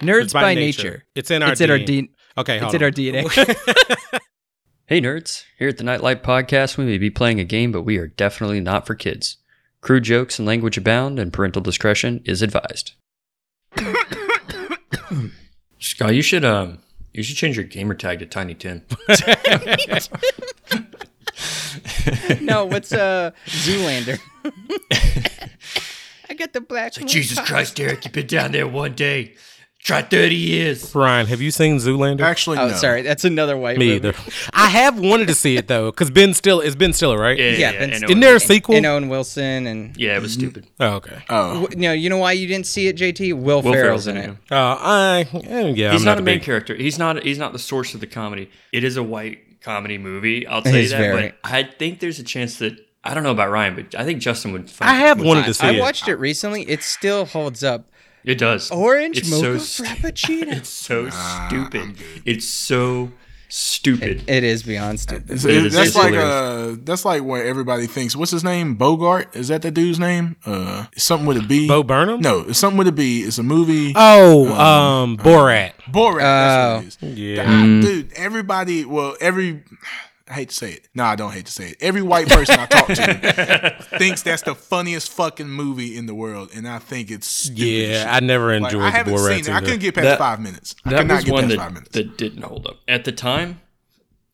Nerds It's by, nature. It's in our It's in our DNA. D. Okay, It's hold in our DNA. Hey nerds, here at the Knight Light Podcast, we may be playing a game, but we are definitely not for kids. Crude jokes and language abound, and parental discretion is advised. Scott, you should um, you should change your gamer tag to Tiny Tim. no, what's uh Zoolander? I got the black. one. Jesus Christ, Derek, you've been down there one day. Try thirty years. Ryan, have you seen Zoolander? Actually, Oh, no. sorry, that's another white Me movie. either. I have wanted to see it though, because Ben Still it's Ben Stiller, right? Yeah, Ben and Stiller. Isn't there a sequel? And Owen Wilson and Yeah, it was stupid. Oh, okay. Oh, W- no, you know why you didn't see it, JT? Will, Will Ferrell's Ferrell's in in it. it. Uh, I eh, yeah, he's I'm not, a a main big- character. He's not. He's not the source of the comedy. It is a white comedy movie. I'll It tell you is that. very. But I think there's a chance that I don't know about Ryan, but I think Justin would. Find, I have would wanted find- to see I it. watched it recently. It still holds up. It does. Orange It's mocha so stu- frappuccino. It's so stupid. It's so stupid. it is beyond stupid. It's- It it- is- that's it's like hilarious. uh, that's like what everybody thinks. What's his name? Bogart? Is that the dude's name? Uh, something with a B. Bo Burnham? No, it's something with a B. It's a movie. Oh, um, Borat. Borat. That's what it is. Yeah. God, dude, everybody. Well, every. I hate to say it. No, I don't hate to say it. Every white person I talk to thinks that's the funniest fucking movie in the world, and I think it's stupid. Yeah, shit. I never Like, enjoyed I haven't Borat. seen it. I couldn't get past That- five minutes. I that could not was get one past that, five minutes. that didn't hold up at the time.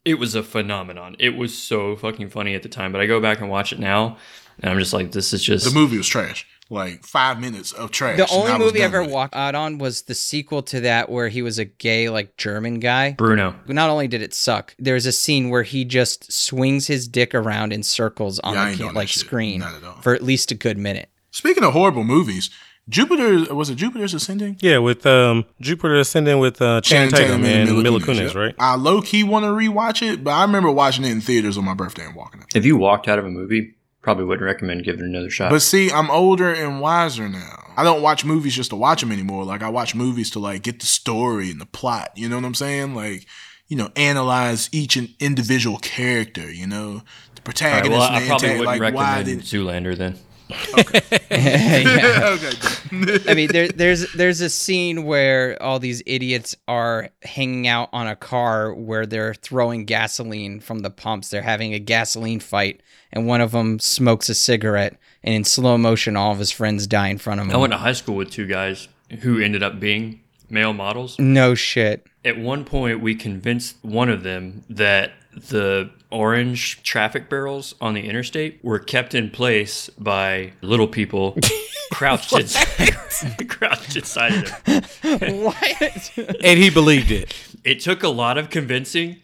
It was a phenomenon. It was so fucking funny at the time. But I go back and watch it now, and I'm just like, this is just the movie was trash. Like five minutes of trash. The only I movie I ever with walked out on was the sequel to that where he was a gay, like German guy. Bruno. Not only did it suck, there's a scene where he just swings his dick around in circles on Yeah, the ain't ca- doing that like screen Not at all. for at least a good minute. Speaking of horrible movies, Jupiter was it Jupiter's Ascending? Yeah, with um Jupiter Ascending with uh, Channing Tatum and Mila Kunis, yep. right? I low key want to rewatch it, but I remember watching it in theaters on my birthday and walking out. If you walked out of a movie, probably wouldn't recommend giving it another shot. But see, I'm older and wiser now. I don't watch movies just to watch them anymore. Like I watch movies to like get the story and the plot. You know what I'm saying? Like, you know, analyze each individual character. You know, the All right, protagonist. well, I probably wouldn't like recommend did? Zoolander then. Yeah. okay. I mean, there, there's there's a scene where all these idiots are hanging out on a car where they're throwing gasoline from the pumps. They're having a gasoline fight, and one of them smokes a cigarette, and in slow motion, all of his friends die in front of him. I went to high school with two guys who ended up being male models. no shit. At one point, we convinced one of them that the orange traffic barrels on the interstate were kept in place by little people crouched inside, crouched inside of them. What? And he believed it. It took a lot of convincing,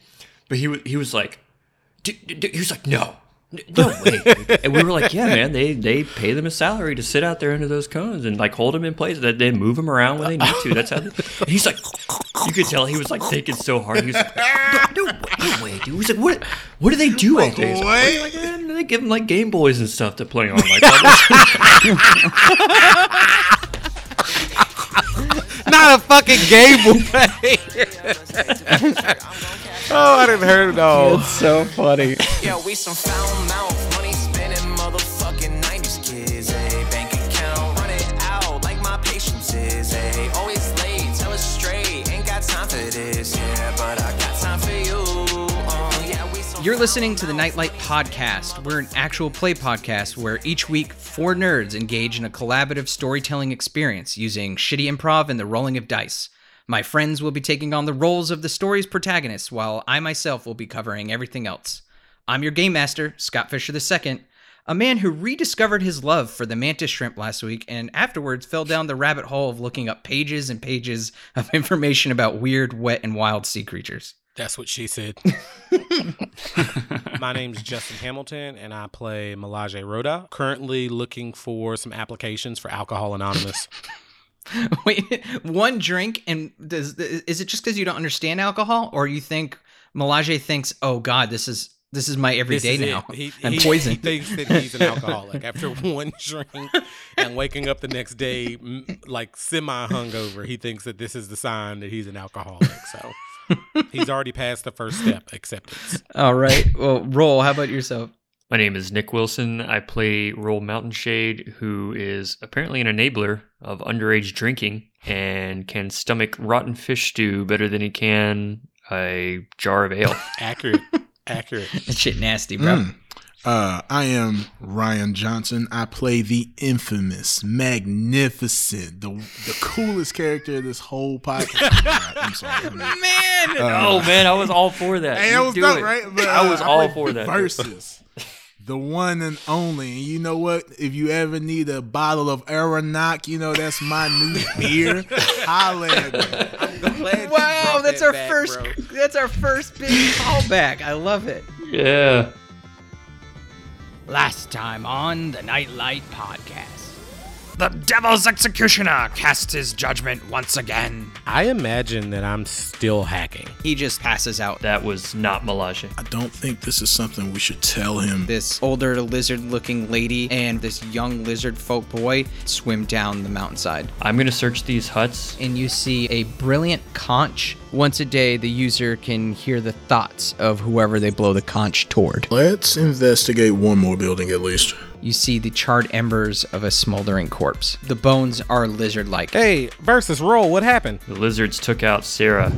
but he wa- he was like, "D- d- d-" he was like, no. No way, and we were like, "Yeah, man. They they pay them a salary to sit out there under those cones and like hold them in place. That they move them around when they need to. That's how." They, and he's like, you could tell he was like thinking so hard. He was like, "No, no, way, no way, dude." He's like, "What? What do they do all day?" Like, eh, they give them like Game Boys and stuff to play on. Like, Not a fucking game boy. oh, I didn't heard it all. It's so funny. Yo, we some foul mouth, money spinning You're listening to the Knight Light Podcast. We're an actual play podcast where each week four nerds engage in a collaborative storytelling experience using shitty improv and the rolling of dice. My friends will be taking on the roles of the story's protagonists, while I myself will be covering everything else. I'm your game master, Scott Fisher II, a man who rediscovered his love for the mantis shrimp last week and afterwards fell down the rabbit hole of looking up pages and pages of information about weird, wet, and wild sea creatures. That's what she said. My name's Justin Hamilton, and I play Milaje Rhoda. Currently looking for some applications for Alcohol Anonymous. Wait, one drink and does is it just because you don't understand alcohol, or you think Milaje thinks, "Oh God, this is this is my everyday is now. He, I'm he- poisoned." He thinks that he's an alcoholic after one drink and waking up the next day like semi hungover. He thinks that this is the sign that he's an alcoholic. So he's already passed the first step, acceptance. All right. Well, Rol. How about yourself? My name is Nick Wilson. I play Rol Mountain Shade, who is apparently an enabler of underage drinking and can stomach rotten fish stew better than he can a jar of ale. Accurate. Accurate. That shit nasty, bro. Mm. Uh, I am Ryan Johnson. I play the infamous, magnificent, the the coolest character of this whole podcast. I'm sorry. I mean, Man, oh man, I was all for that. Hey, that was do dope, it. right? But, I was uh, all play for that. Versuz the one and only. And you know what? If you ever need a bottle of Aeronac, you know that's my new beer. Holla wow, that's our first. That's our first big callback. I love it. Yeah. Last time on the Knight Light Podcast. The Devil's Executioner casts his judgment once again. I imagine that I'm still hacking. He just passes out. That was not Milaje. I don't think this is something we should tell him. This older lizard looking lady and this young lizard folk boy swim down the mountainside. I'm gonna search these huts. And you see a brilliant conch. Once a day, the user can hear the thoughts of whoever they blow the conch toward. Let's investigate one more building at least. You see the charred embers of a smoldering corpse. The bones are lizard like. Hey, Versuz Rol. What happened? The lizards took out Sarah.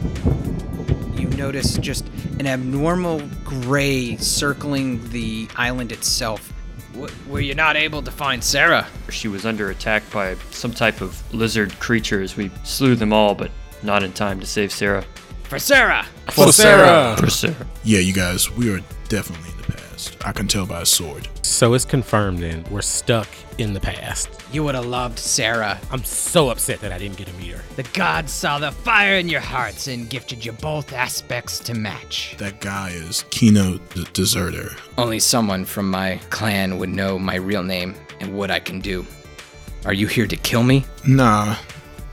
you notice just an abnormal gray circling the island itself. W- were you not able to find Sarah? She was under attack by some type of lizard creatures. We slew them all, but not in time to save Sarah. For Sarah! For Sarah. For Sarah. Yeah, you guys, we are definitely in the past. I can tell by a sword. So it's confirmed then. We're stuck in the past. You would have loved Sarah. I'm so upset that I didn't get to meet her. The gods saw the fire in your hearts and gifted you both aspects to match. That guy is Kino the Deserter. Only someone from my clan would know my real name and what I can do. Are you here to kill me? Nah,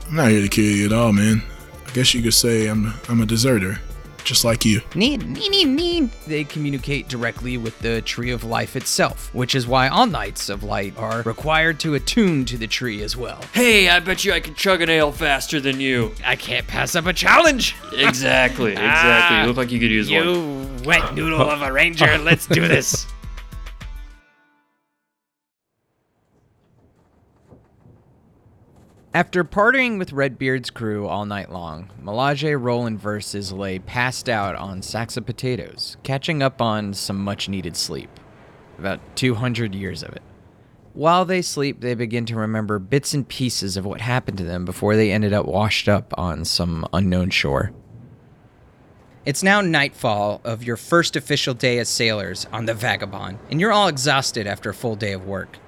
I'm not here to kill you at all, man. I guess you could say I'm I'm a deserter, just like you. Need, need, need, need. They communicate directly with the Tree of Life itself, which is why all Knights of Light are required to attune to the tree as well. Hey, I bet you I can chug an ale faster than you. I can't pass up a challenge. Exactly, exactly. Ah, you look like you could use one. You wet noodle of a ranger, let's do this. After partying with Redbeard's crew all night long, Milaje, Rol, and Versuz lay passed out on sacks of potatoes, catching up on some much needed sleep. About 200 years of it. While they sleep, they begin to remember bits and pieces of what happened to them before they ended up washed up on some unknown shore. It's now nightfall of your first official day as sailors on the Vagabond, and you're all exhausted after a full day of work.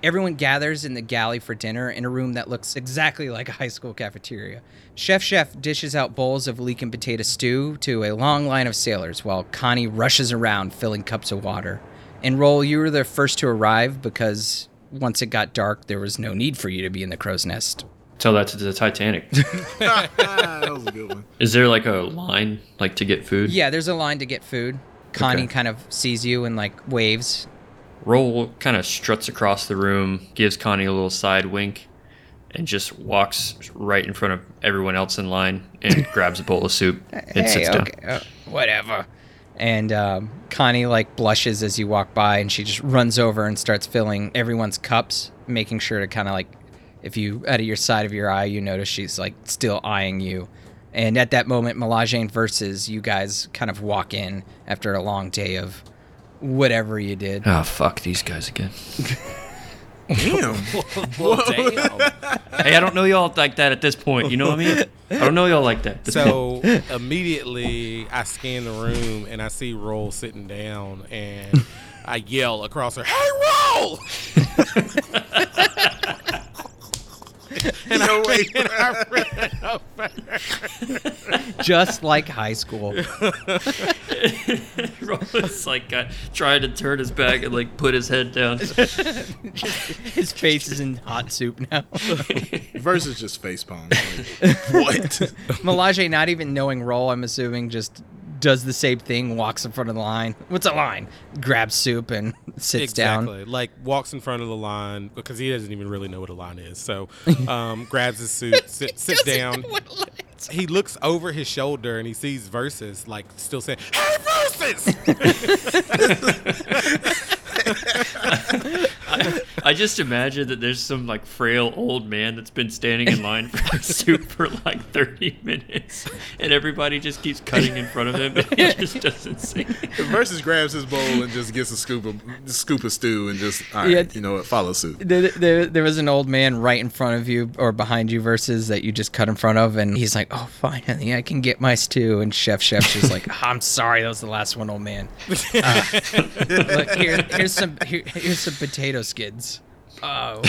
Everyone gathers in the galley for dinner in a room that looks exactly like a high school cafeteria. Chef Chef dishes out bowls of leek and potato stew to a long line of sailors while Connie rushes around filling cups of water. And Rol, you were the first to arrive because once it got dark, there was no need for you to be in the crow's nest. Tell that to the Titanic. that was a good one. Is there like a line like to get food? Yeah, there's a line to get food. Connie Okay. kind of sees you and like waves. Rol kind of struts across the room, gives Connie a little side wink, and just walks right in front of everyone else in line and grabs a bowl of soup and sits down. uh, whatever. And um, Connie like blushes as you walk by, and she just runs over and starts filling everyone's cups, making sure to kind of like, if you out of your side of your eye, you notice she's like still eyeing you. And at that moment, Melagene versus you guys kind of walk in after a long day of whatever you did. Oh fuck these guys again. Damn. hey, I don't know y'all like that at this point. You know what I mean? I don't know y'all like that. at this point. So immediately I scan the room and I see Rol sitting down and I yell across her, Hey Rol! And, I, and I ran over. just like high school. Rol's like got, trying to turn his back and like put his head down. His face is in hot soup now. Versuz just face palm. Like, what? Milaje, not even knowing Rol, I'm assuming, just does the same thing, walks in front of the line. What's a line? Grabs soup and sits down. Exactly. Like walks in front of the line because he doesn't even really know what a line is. So um, grabs his soup, sit, sits down. He looks over his shoulder and he sees Versuz like still saying, Hey Versuz! I I just imagine that there's some like frail old man that's been standing in line for soup for like 30 minutes, and everybody just keeps cutting in front of him, and he just doesn't say. Versuz grabs his bowl and just gets a scoop of scoop of stew and just all right, Yeah. you know what, follow suit. There, there, there was an old man right in front of you or behind you Versuz that you just cut in front of and he's like oh fine honey i can get my stew and chef chef's just like i'm sorry that was the last one old man uh, look here, here's some here, here's some potato skids oh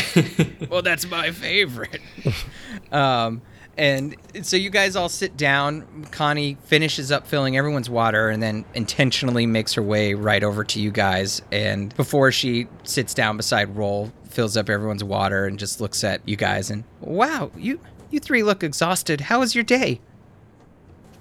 well that's my favorite um and so you guys all sit down. Connie finishes up filling everyone's water and then intentionally makes her way right over to you guys. And before she sits down beside Rol, fills up everyone's water and just looks at you guys and wow, you you three look exhausted. How was your day?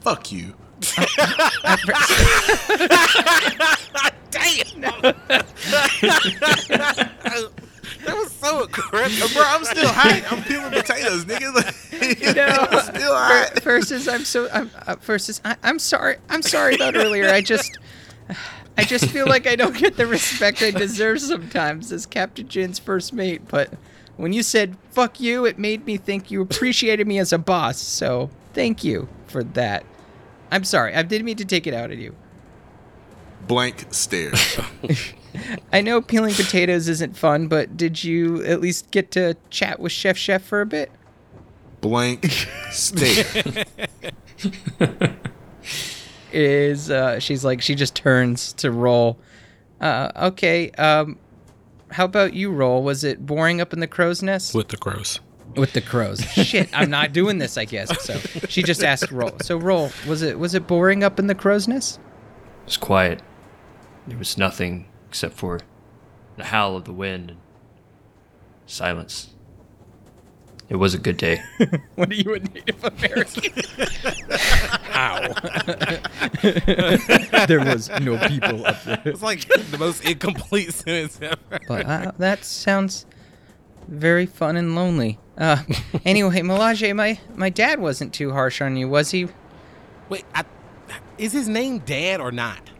Fuck you. That was so aggressive. Bro, I'm still hot. I'm peeling potatoes, nigga. Like, No, I'm still hot. Versuz I'm so I'm uh, Versuz I, I'm sorry I'm sorry about earlier. I just I just feel like I don't get the respect I deserve sometimes as Captain Jin's first mate. But when you said "fuck you," it made me think you appreciated me as a boss. So thank you for that. I'm sorry. I didn't mean to take it out of you. Blank stare. I know peeling potatoes isn't fun, but did you at least get to chat with Chef Chef for a bit? Blank stare. is uh, she's like she just turns to Rol. Uh, okay, um, how about you Rol? Was it boring up in the crow's nest With the crows. with the crows? Shit, I'm not doing this. I guess so. She just asked Rol. So Rol. Was it was it boring up in the crow's nest? It was quiet. There was nothing except for the howl of the wind and silence. It was a good day. What are you a Native American? Ow. there was no people up there. It's like the most incomplete sentence ever. But uh, that sounds very fun and lonely. Uh, anyway, Milaje, my my dad wasn't too harsh on you, was he? Wait, I, is his name Dad or not?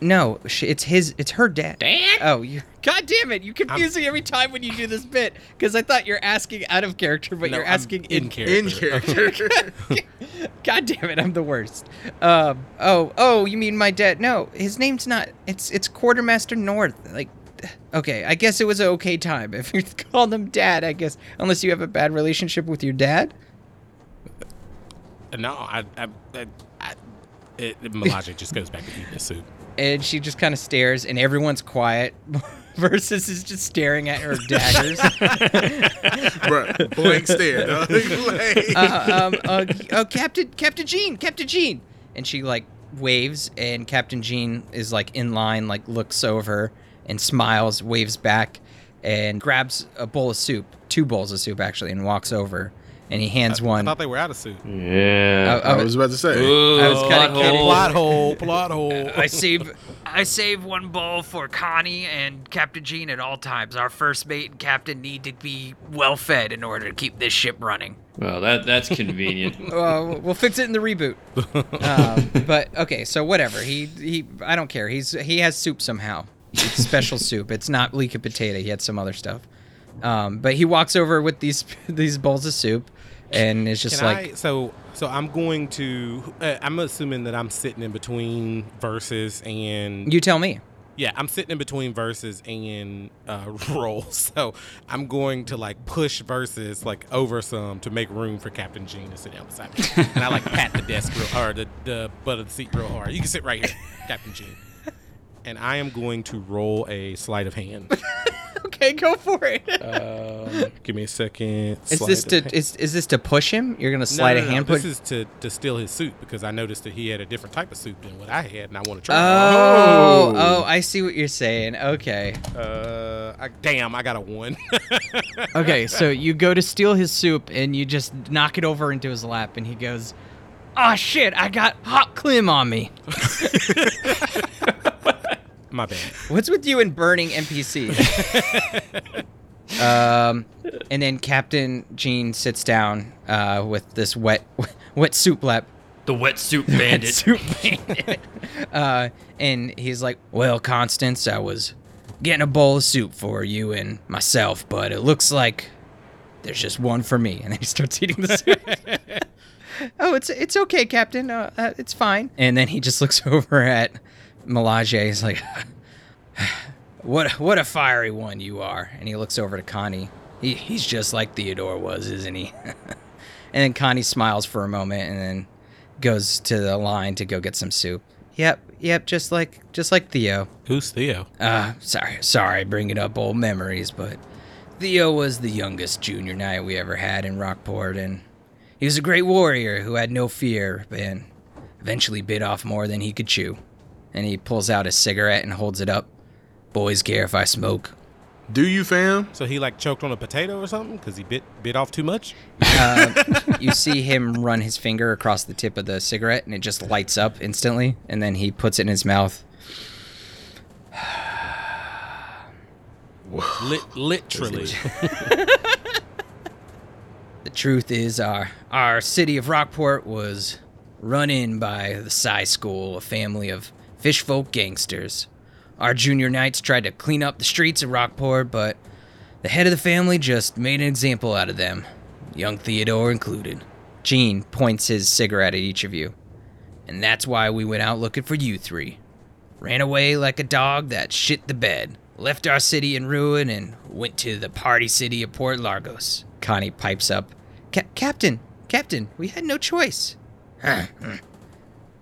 No, sh- it's his. It's her dad. Dad? Oh, you. God damn it! You confuse me every time when you do this bit because I thought you're asking out of character, but No, you're asking in in. character. In character. God damn it! I'm the worst. Um. Oh. Oh. You mean my dad? No, his name's not. It's it's Quartermaster North. Like. Okay, I guess it was an okay time. If you called him dad, I guess unless you have a bad relationship with your dad. No, I, I, I, I it, it, my logic just goes back to eating the soup. And she just kind of stares, and everyone's quiet. Versuz is just staring at her daggers. Bro, blank stare, dog. Uh, um, uh, oh, Captain, Captain Jean, Captain Jean, and she like waves, and Captain Jean is like in line, like looks over and smiles, waves back, and grabs a bowl of soup, two bowls of soup actually, and walks over, and he hands I one. I thought they were out of soup. Yeah. Oh, I was about to say. I was kinda kidding. Plot hole, plot hole. I save I save one bowl for Connie and Captain Jean at all times. Our first mate and captain need to be well fed in order to keep this ship running. Well, that that's convenient. Well, we'll fix it in the reboot. um, but okay, so whatever. He he. I don't care. He's he has soup somehow. It's special soup. It's not leek and potato. He had some other stuff. Um, but he walks over with these these bowls of soup, and it's just Can like I, so so I'm going to uh, I'm assuming that I'm sitting in between Versuz and you tell me. yeah I'm sitting in between Versuz and uh, Rol so I'm going to like push Versuz like over some to make room for Captain Gene to sit down beside me. And I like pat the desk real or the, the butt of the seat real hard. You can sit right here Captain Gene and I am going to roll a sleight of hand Okay, go for it. um, give me a second is this to hand. is, is this to push him? You're gonna No, slide no, a no, hand. This is to, to steal his soup because I noticed that he had a different type of soup than what I had, and I want to try. oh, oh, I see what you're saying. Okay. Uh, I, damn, I got a one. Okay, so you go to steal his soup and you just knock it over into his lap, and he goes, "Oh shit! I got hot clim on me." My bad. What's with you and burning NPCs? um, and then Captain Gene sits down uh, with this wet, wet soup lap. the wetsuit Wet bandit. soup bandit. uh, and he's like, "Well, Constance, I was getting a bowl of soup for you and myself, but it looks like there's just one for me. And then he starts eating the soup. oh, it's it's okay, Captain. Uh, uh, it's fine. And then he just looks over at Milaje. is like, "What what a fiery one you are!" And he looks over to Connie. He, he's just like Theodore was, isn't he? and then Connie smiles for a moment and then goes to the line to go get some soup. Yep, yep, just like just like Theo. Who's Theo? Uh, sorry, sorry, bringing up old memories, but Theo was the youngest junior knight we ever had in Rockport, and he was a great warrior who had no fear, and eventually bit off more than he could chew. And he pulls out a cigarette and holds it up. Boys care if I smoke. Do you, fam? So he like choked on a potato or something because he bit bit off too much. Uh, you see him run his finger across the tip of the cigarette, and it just lights up instantly, and then he puts it in his mouth. Lit- literally. The truth is, our our city of Rockport was run in by the Psy School, a family of fishfolk gangsters. Our junior knights tried to clean up the streets of Rockport, but the head of the family just made an example out of them, young Theodore included. Gene points his cigarette at each of you, and that's why we went out looking for you three. Ran away like a dog that shit the bed, left our city in ruin, and went to the party city of Port Largos. Connie pipes up, "Ca- Captain, Captain, we had no choice. and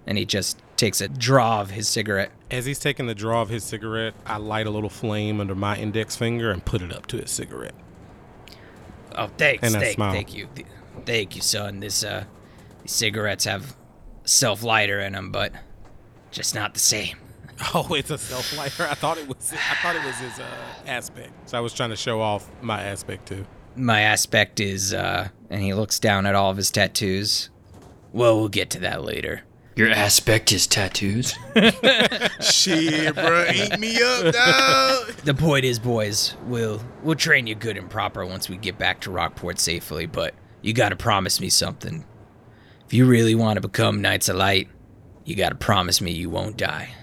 he just takes a draw of his cigarette. As he's taking the draw of his cigarette, I light a little flame under my index finger and put it up to his cigarette. Oh, thanks, And I thank, smile. thank you, thank you, son. This uh, these cigarettes have self lighter in them, but just not the same. Oh, it's a self lighter. I thought it was. I thought it was his uh, aspect. So I was trying to show off my aspect too. My aspect is, uh, and he looks down at all of his tattoos. Well, we'll get to that later. Your aspect is tattoos. Shit, bro, eat me up, dog. The point is, boys, we'll we'll train you good and proper once we get back to Rockport safely. But you got to promise me something. If you really want to become Knights of Light, you got to promise me you won't die.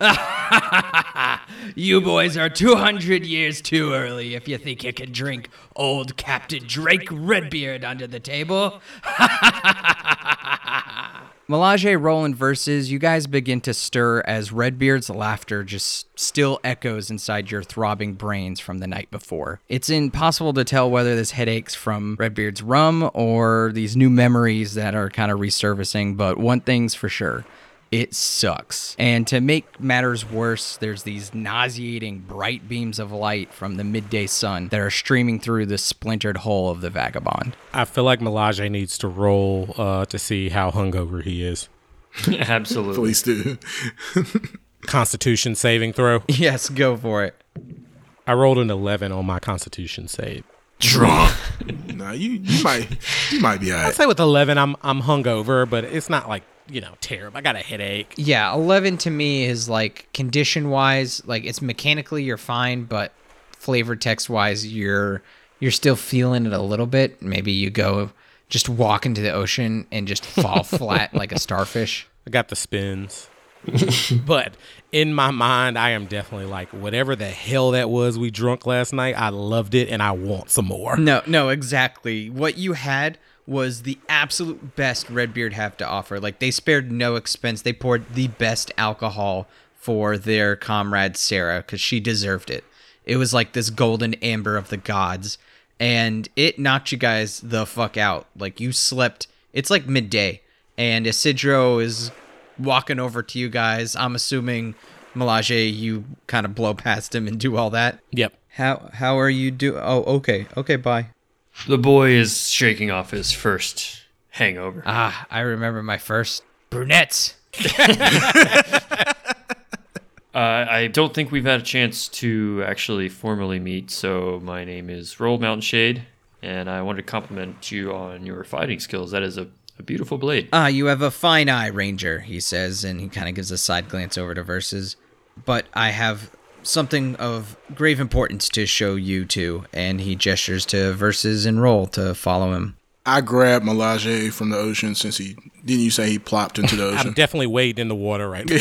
you boys are 200 years too early if you think you can drink old Captain Drake Redbeard under the table. Milaje Roland Versuz, you guys begin to stir as Redbeard's laughter just still echoes inside your throbbing brains from the night before. It's impossible to tell whether this headache's from Redbeard's rum or these new memories that are kind of resurfacing, but one thing's for sure. It sucks. And to make matters worse, there's these nauseating bright beams of light from the midday sun that are streaming through the splintered hull of the vagabond. I feel like Milaje needs to roll uh, to see how hungover he is. Absolutely. Please do. Constitution saving throw. Yes, go for it. I rolled an eleven on my Constitution save. Drunk. Nah, you you might you might be I'd say with eleven, I'm I'm hungover, but it's not like you know terrible. I got a headache. Yeah, 11 to me is like condition wise, like it's mechanically you're fine, but flavor text wise you're you're still feeling it a little bit. Maybe you go just walk into the ocean and just fall flat like a starfish. I got the spins. but in my mind, I am definitely like, whatever the hell that was we drunk last night, I loved it and I want some more. No, no, exactly. What you had was the absolute best Redbeard have to offer. Like they spared no expense. They poured the best alcohol for their comrade Sarah because she deserved it. It was like this golden amber of the gods, and it knocked you guys the fuck out. Like you slept. It's like midday, and Isidro is walking over to you guys. I'm assuming Milaje, you kind of blow past him and do all that. Yep. How how are you do? Oh, okay, okay, bye. The boy is shaking off his first hangover. Ah, I remember my first brunettes. Uh, I don't think we've had a chance to actually formally meet, so my name is Rol Mountain Shade, and I wanted to compliment you on your fighting skills. That is a, a beautiful blade. Ah, you have a fine eye, Ranger, he says, and he kind of gives a side glance over to Versuz. But I have something of grave importance to show you two, and he gestures to Versuz and Rol to follow him. I grabbed Milaje from the ocean since he didn't you say he plopped into the ocean? I'm ocean? definitely wading in the water right now.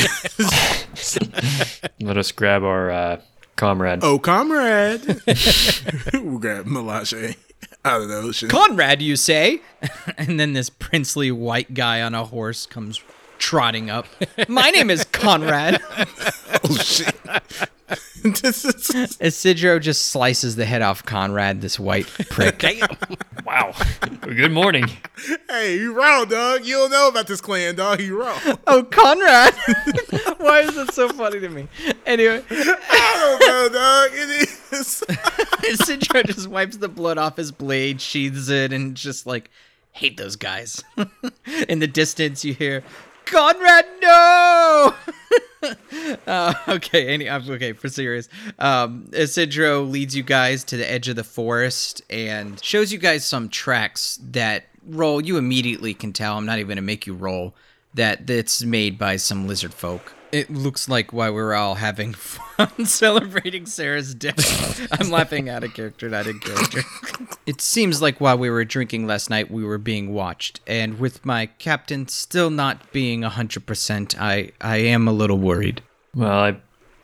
Let us grab our uh, comrade. oh, comrade! we'll grab Milaje out of the ocean. Conrad, you say? and then this princely white guy on a horse comes trotting up. My name is Conrad. oh shit! this Isidro just slices the head off Conrad, this white prick. Damn. Wow. Good morning. hey, you wrong, dog. You don't know about this clan, dog. You wrong. oh, Conrad! Why is that so funny to me? Anyway, I don't know, dog. It is. Isidro just wipes the blood off his blade, sheathes it, and just like, hate those guys. In the distance, you hear, Conrad, no! uh, okay, any, okay, for serious. Um, Isidro leads you guys to the edge of the forest and shows you guys some tracks that Rol. You immediately can tell. I'm not even gonna make you roll that that's made by some lizard folk. It looks like why we're all having fun celebrating Sarah's death. I'm laughing out of character, not in character. It seems like while we were drinking last night, we were being watched, and with my captain still not being 100%, I, I am a little worried. Well, I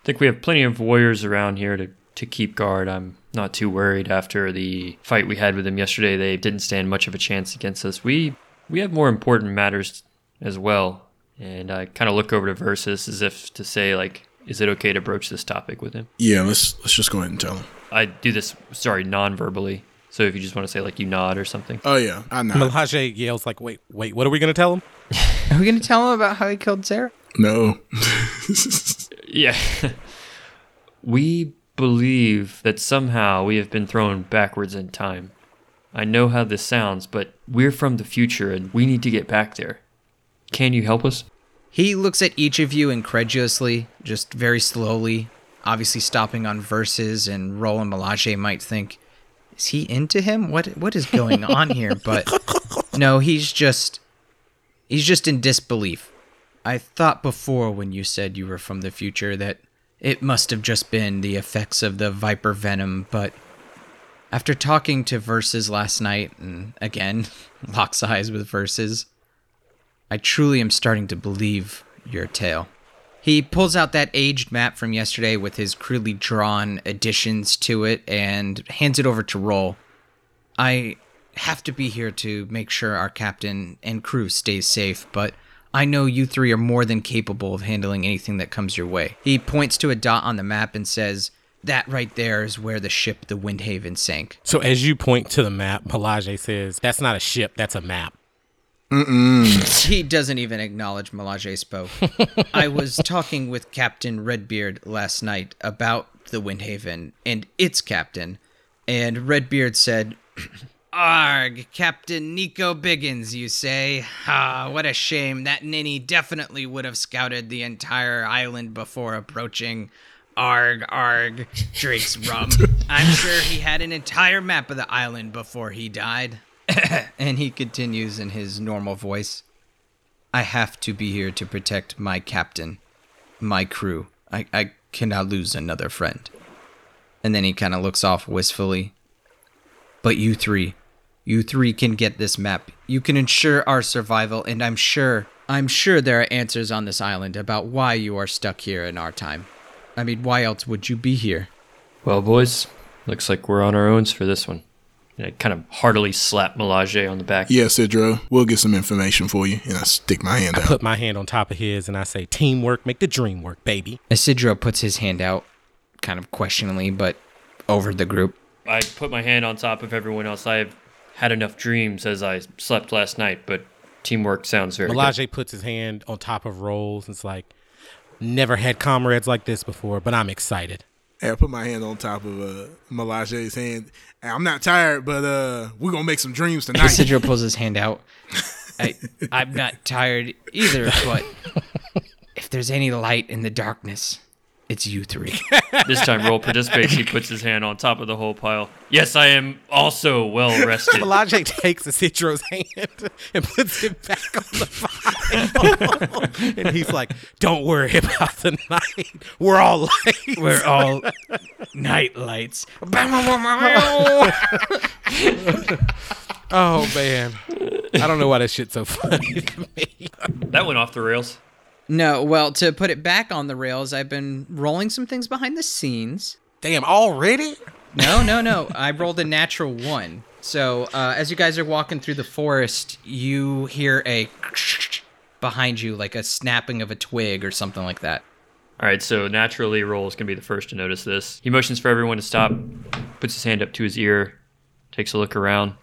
think we have plenty of warriors around here to, to keep guard. I'm not too worried after the fight we had with them yesterday. They didn't stand much of a chance against us. We we have more important matters as well. And I kind of look over to Versuz as if to say, like, is it okay to broach this topic with him? Yeah, let's let's just go ahead and tell him. I do this, sorry, non-verbally. So if you just want to say, like, you nod or something. Oh yeah, I know. Milaje yells like, "Wait, wait! What are we gonna tell him?" Are we going to tell him about how he killed Sarah? No. Yeah. we believe that somehow we have been thrown backwards in time. I know how this sounds, but we're from the future and we need to get back there. Can you help us? He looks at each of you incredulously, just very slowly, obviously stopping on Versuz, and Roland Milaje might think, is he into him? What what is going on here? But no, he's just he's just in disbelief. I thought before when you said you were from the future that it must have just been the effects of the viper venom, but after talking to Versuz last night and again locks eyes with Versuz, I truly am starting to believe your tale. He pulls out that aged map from yesterday with his crudely drawn additions to it and hands it over to Rol. I have to be here to make sure our captain and crew stays safe, but I know you three are more than capable of handling anything that comes your way. He points to a dot on the map and says, That right there is where the ship the Windhaven sank. So as you point to the map, Milaje says, "That's not a ship. That's a map." He doesn't even acknowledge Milaje spoke. I was talking with Captain Redbeard last night about the Windhaven and its captain, and Redbeard said, Arg, Captain Nico Biggins, you say? Ah, what a shame. That ninny definitely would have scouted the entire island before approaching. Arg, arg, drinks rum. I'm sure he had an entire map of the island before he died. and he continues in his normal voice. I have to be here to protect my captain, my crew. I, I cannot lose another friend. And then he kind of looks off wistfully. But you three, you three can get this map. You can ensure our survival, and I'm sure, I'm sure there are answers on this island about why you are stuck here in our time. I mean, why else would you be here? Well, boys, looks like we're on our own for this one. And I kind of heartily slap Milaje on the back. yeah, Sidro, we'll get some information for you, and I stick my hand out. Put my hand on top of his and I say, "Teamwork make the dream work, baby." Isidro puts his hand out, kind of questioningly, but over the group. I put my hand on top of everyone else. I've had enough dreams as I slept last night, but teamwork sounds very good. Milaje puts his hand on top of Rol's and it's like, "Never had comrades like this before, but I'm excited." Hey, I put my hand on top of uh, Milaje's hand. I'm not tired, but uh, we're gonna make some dreams tonight. Isidro pulls his hand out. I, I'm not tired either, but if there's any light in the darkness, it's you three. This time, Rol participates. He puts his hand on top of the whole pile. Yes, I am also well rested. Milaje takes Citro's hand and puts it back on the file. and he's like, Don't worry about the night. We're all lights. We're all night lights. Oh man, I don't know why that shit's so funny to me. That went off the rails. No, well, to put it back on the rails, I've been rolling some things behind the scenes. Damn, already? No, no, no. I rolled a natural one. So uh, as you guys are walking through the forest, you hear a behind you, like a snapping of a twig or something like that. All right, so naturally, Rol is going to be the first to notice this. He motions for everyone to stop, puts his hand up to his ear, takes a look around,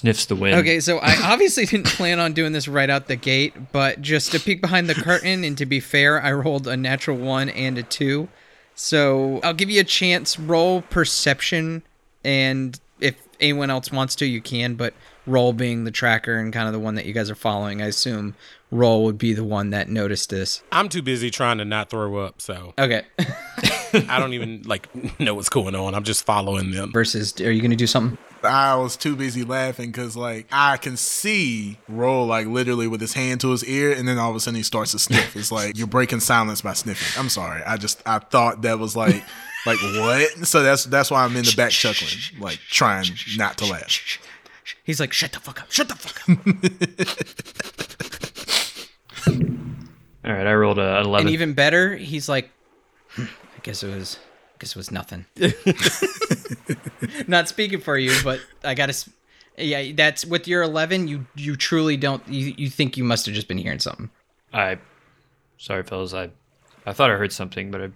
sniffs the wind. Okay, so I obviously didn't plan on doing this right out the gate, but just to peek behind the curtain, and to be fair, I rolled a natural one and a two. So I'll give you a chance. Roll perception, and if anyone else wants to, you can. But Rol being the tracker and kind of the one that you guys are following, I assume Rol would be the one that noticed this. I'm too busy trying to not throw up, so Okay. I don't even like know what's going on. I'm just following them. Versuz, are you gonna do something? I was too busy laughing because like I can see Rol like literally with his hand to his ear, and then all of a sudden he starts to sniff. It's like you're breaking silence by sniffing. I'm sorry. I just I thought that was like like what? So that's that's why I'm in the back chuckling, like trying not to laugh. He's like, shut the fuck up, shut the fuck up. All right, I rolled a 11. and even better, he's like, "Hmm, I guess it was, It was nothing. Not speaking for you, but I gotta. s- Yeah, that's with your eleven. You you truly don't. You you think you must have just been hearing something. I, sorry, fellas. I, I thought I heard something, but I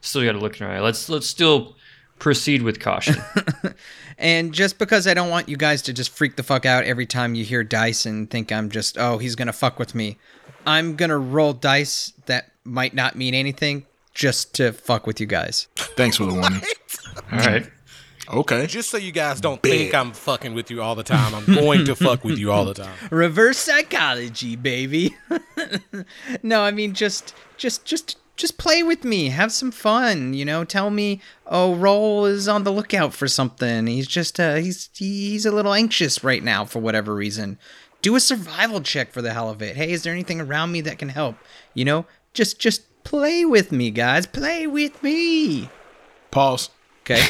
still got to look in our eye. Let's let's still proceed with caution. And just because I don't want you guys to just freak the fuck out every time you hear dice and think I'm just, oh, he's gonna fuck with me, I'm gonna roll dice that might not mean anything just to fuck with you guys. Thanks for the warning. All right. Okay. Just so you guys don't think I'm fucking with you all the time, I'm going to fuck with you all the time. Reverse psychology, baby. no, I mean just just just just play with me. Have some fun, you know? Tell me, "Oh, Rol is on the lookout for something. He's just uh he's he's a little anxious right now for whatever reason." Do a survival check for the hell of it. Hey, is there anything around me that can help? You know? Just just play with me, guys. Play with me. Pause. Okay.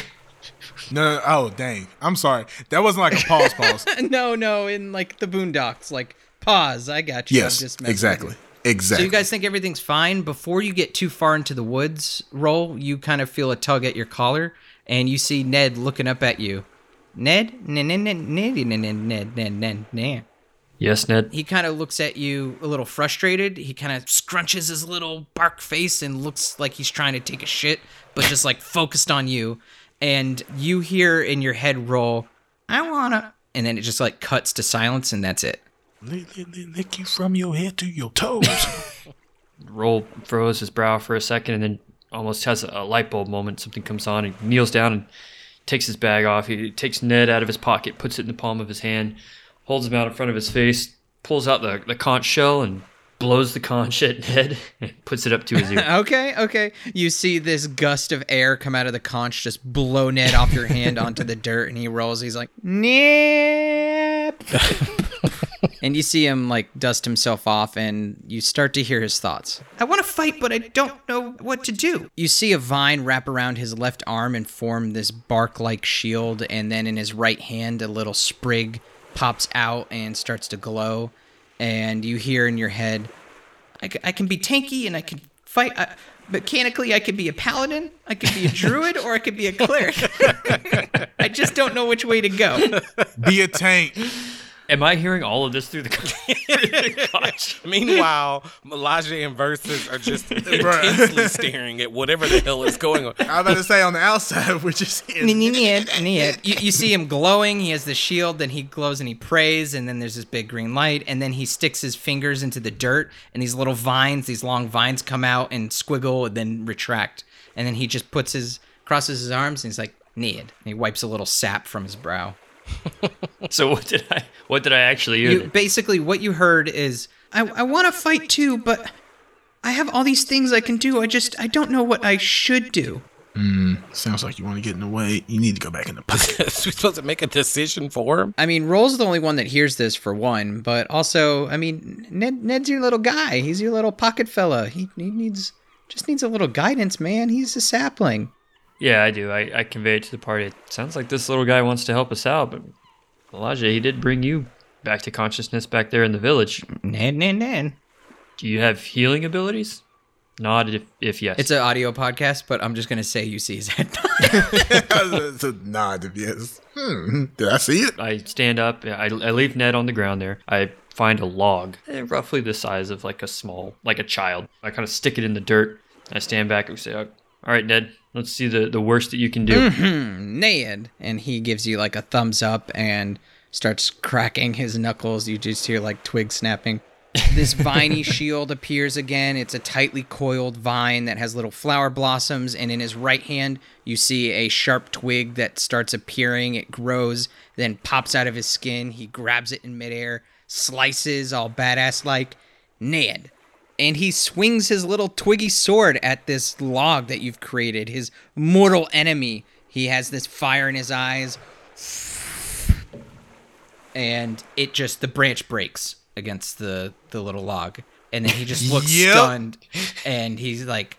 No, no, oh dang. I'm sorry. That wasn't like a pause pause. no, no, in like the Boondocks, like pause. I got you. Yes, just exactly. Exactly. So you guys think everything's fine before you get too far into the woods? Rol. You kind of feel a tug at your collar, and you see Ned looking up at you. Ned, Ned, Ned, Ned, Ned, Ned, Ned, Ned, Ned, Ned, Ned. Yes, Ned. He kind of looks at you a little frustrated. He kind of scrunches his little bark face and looks like he's trying to take a shit, but just like focused on you. And you hear in your head Rol, "I wanna," and then it just like cuts to silence, and that's it. lick, you from your head to your toes. Rol furrows his brow for a second and then almost has a light bulb moment. Something comes on. He kneels down and takes his bag off. He takes Ned out of his pocket, puts it in the palm of his hand, holds him out in front of his face, pulls out the, the conch shell and blows the conch at Ned and puts it up to his ear. Okay, okay. You see this gust of air come out of the conch, just blow Ned off your hand onto the dirt, and he rolls. He's like, Nip. and you see him like dust himself off, and you start to hear his thoughts. I want to fight, but I don't know what to do. You see a vine wrap around his left arm and form this bark like shield, and then in his right hand, a little sprig pops out and starts to glow. And you hear in your head, "I can be tanky and I can fight. I, mechanically, I could be a paladin, I could be a druid, or I could be a cleric. I just don't know which way to go. Be a tank. Am I hearing all of this through the conch? Meanwhile, Elijah and Versuz are just intensely staring at whatever the hell is going on. I was about to say on the outside, we're just Ned, Ned, Ned. You, you see him glowing. He has the shield. Then he glows and he prays. And then there's this big green light. And then he sticks his fingers into the dirt. And these little vines, these long vines, come out and squiggle and then retract. And then he just puts his crosses his arms and he's like Ned. And he wipes a little sap from his brow. so what did I what did I actually hear? You, basically, what you heard is, I, I want to fight too, but I have all these things I can do. I just, I don't know what I should do. Hmm, sounds like you want to get in the way. You need to go back in the pocket. We're supposed to make a decision for him. I mean, Rol's the only one that hears this for one, but also, I mean, Ned, Ned's your little guy. He's your little pocket fella. He, he needs, just needs a little guidance, man. He's a sapling. Yeah, I do. I, I convey it to the party. It sounds like this little guy wants to help us out, but Elijah, he did bring you back to consciousness back there in the village. Nan, nan, nan. Do you have healing abilities? Nod if, if yes. It's an audio podcast, but I'm just gonna say you see his head. it's a nod of yes. Hmm. Did I see it? I stand up. I, I leave Ned on the ground there. I find a log, eh, roughly the size of like a small, like a child. I kind of stick it in the dirt. I stand back and say, "All right, Ned, let's see the, the worst that you can do." Mm-hmm. Ned, and he gives you like a thumbs up and starts cracking his knuckles. You just hear like twigs snapping. This viney shield appears again. It's a tightly coiled vine that has little flower blossoms, and in his right hand, you see a sharp twig that starts appearing. It grows, then pops out of his skin. He grabs it in midair, slices all badass like Ned. And he swings his little twiggy sword at this log that you've created, his mortal enemy. He has this fire in his eyes, and it just the branch breaks against the the little log, and then he just looks Yep. stunned, and he's like,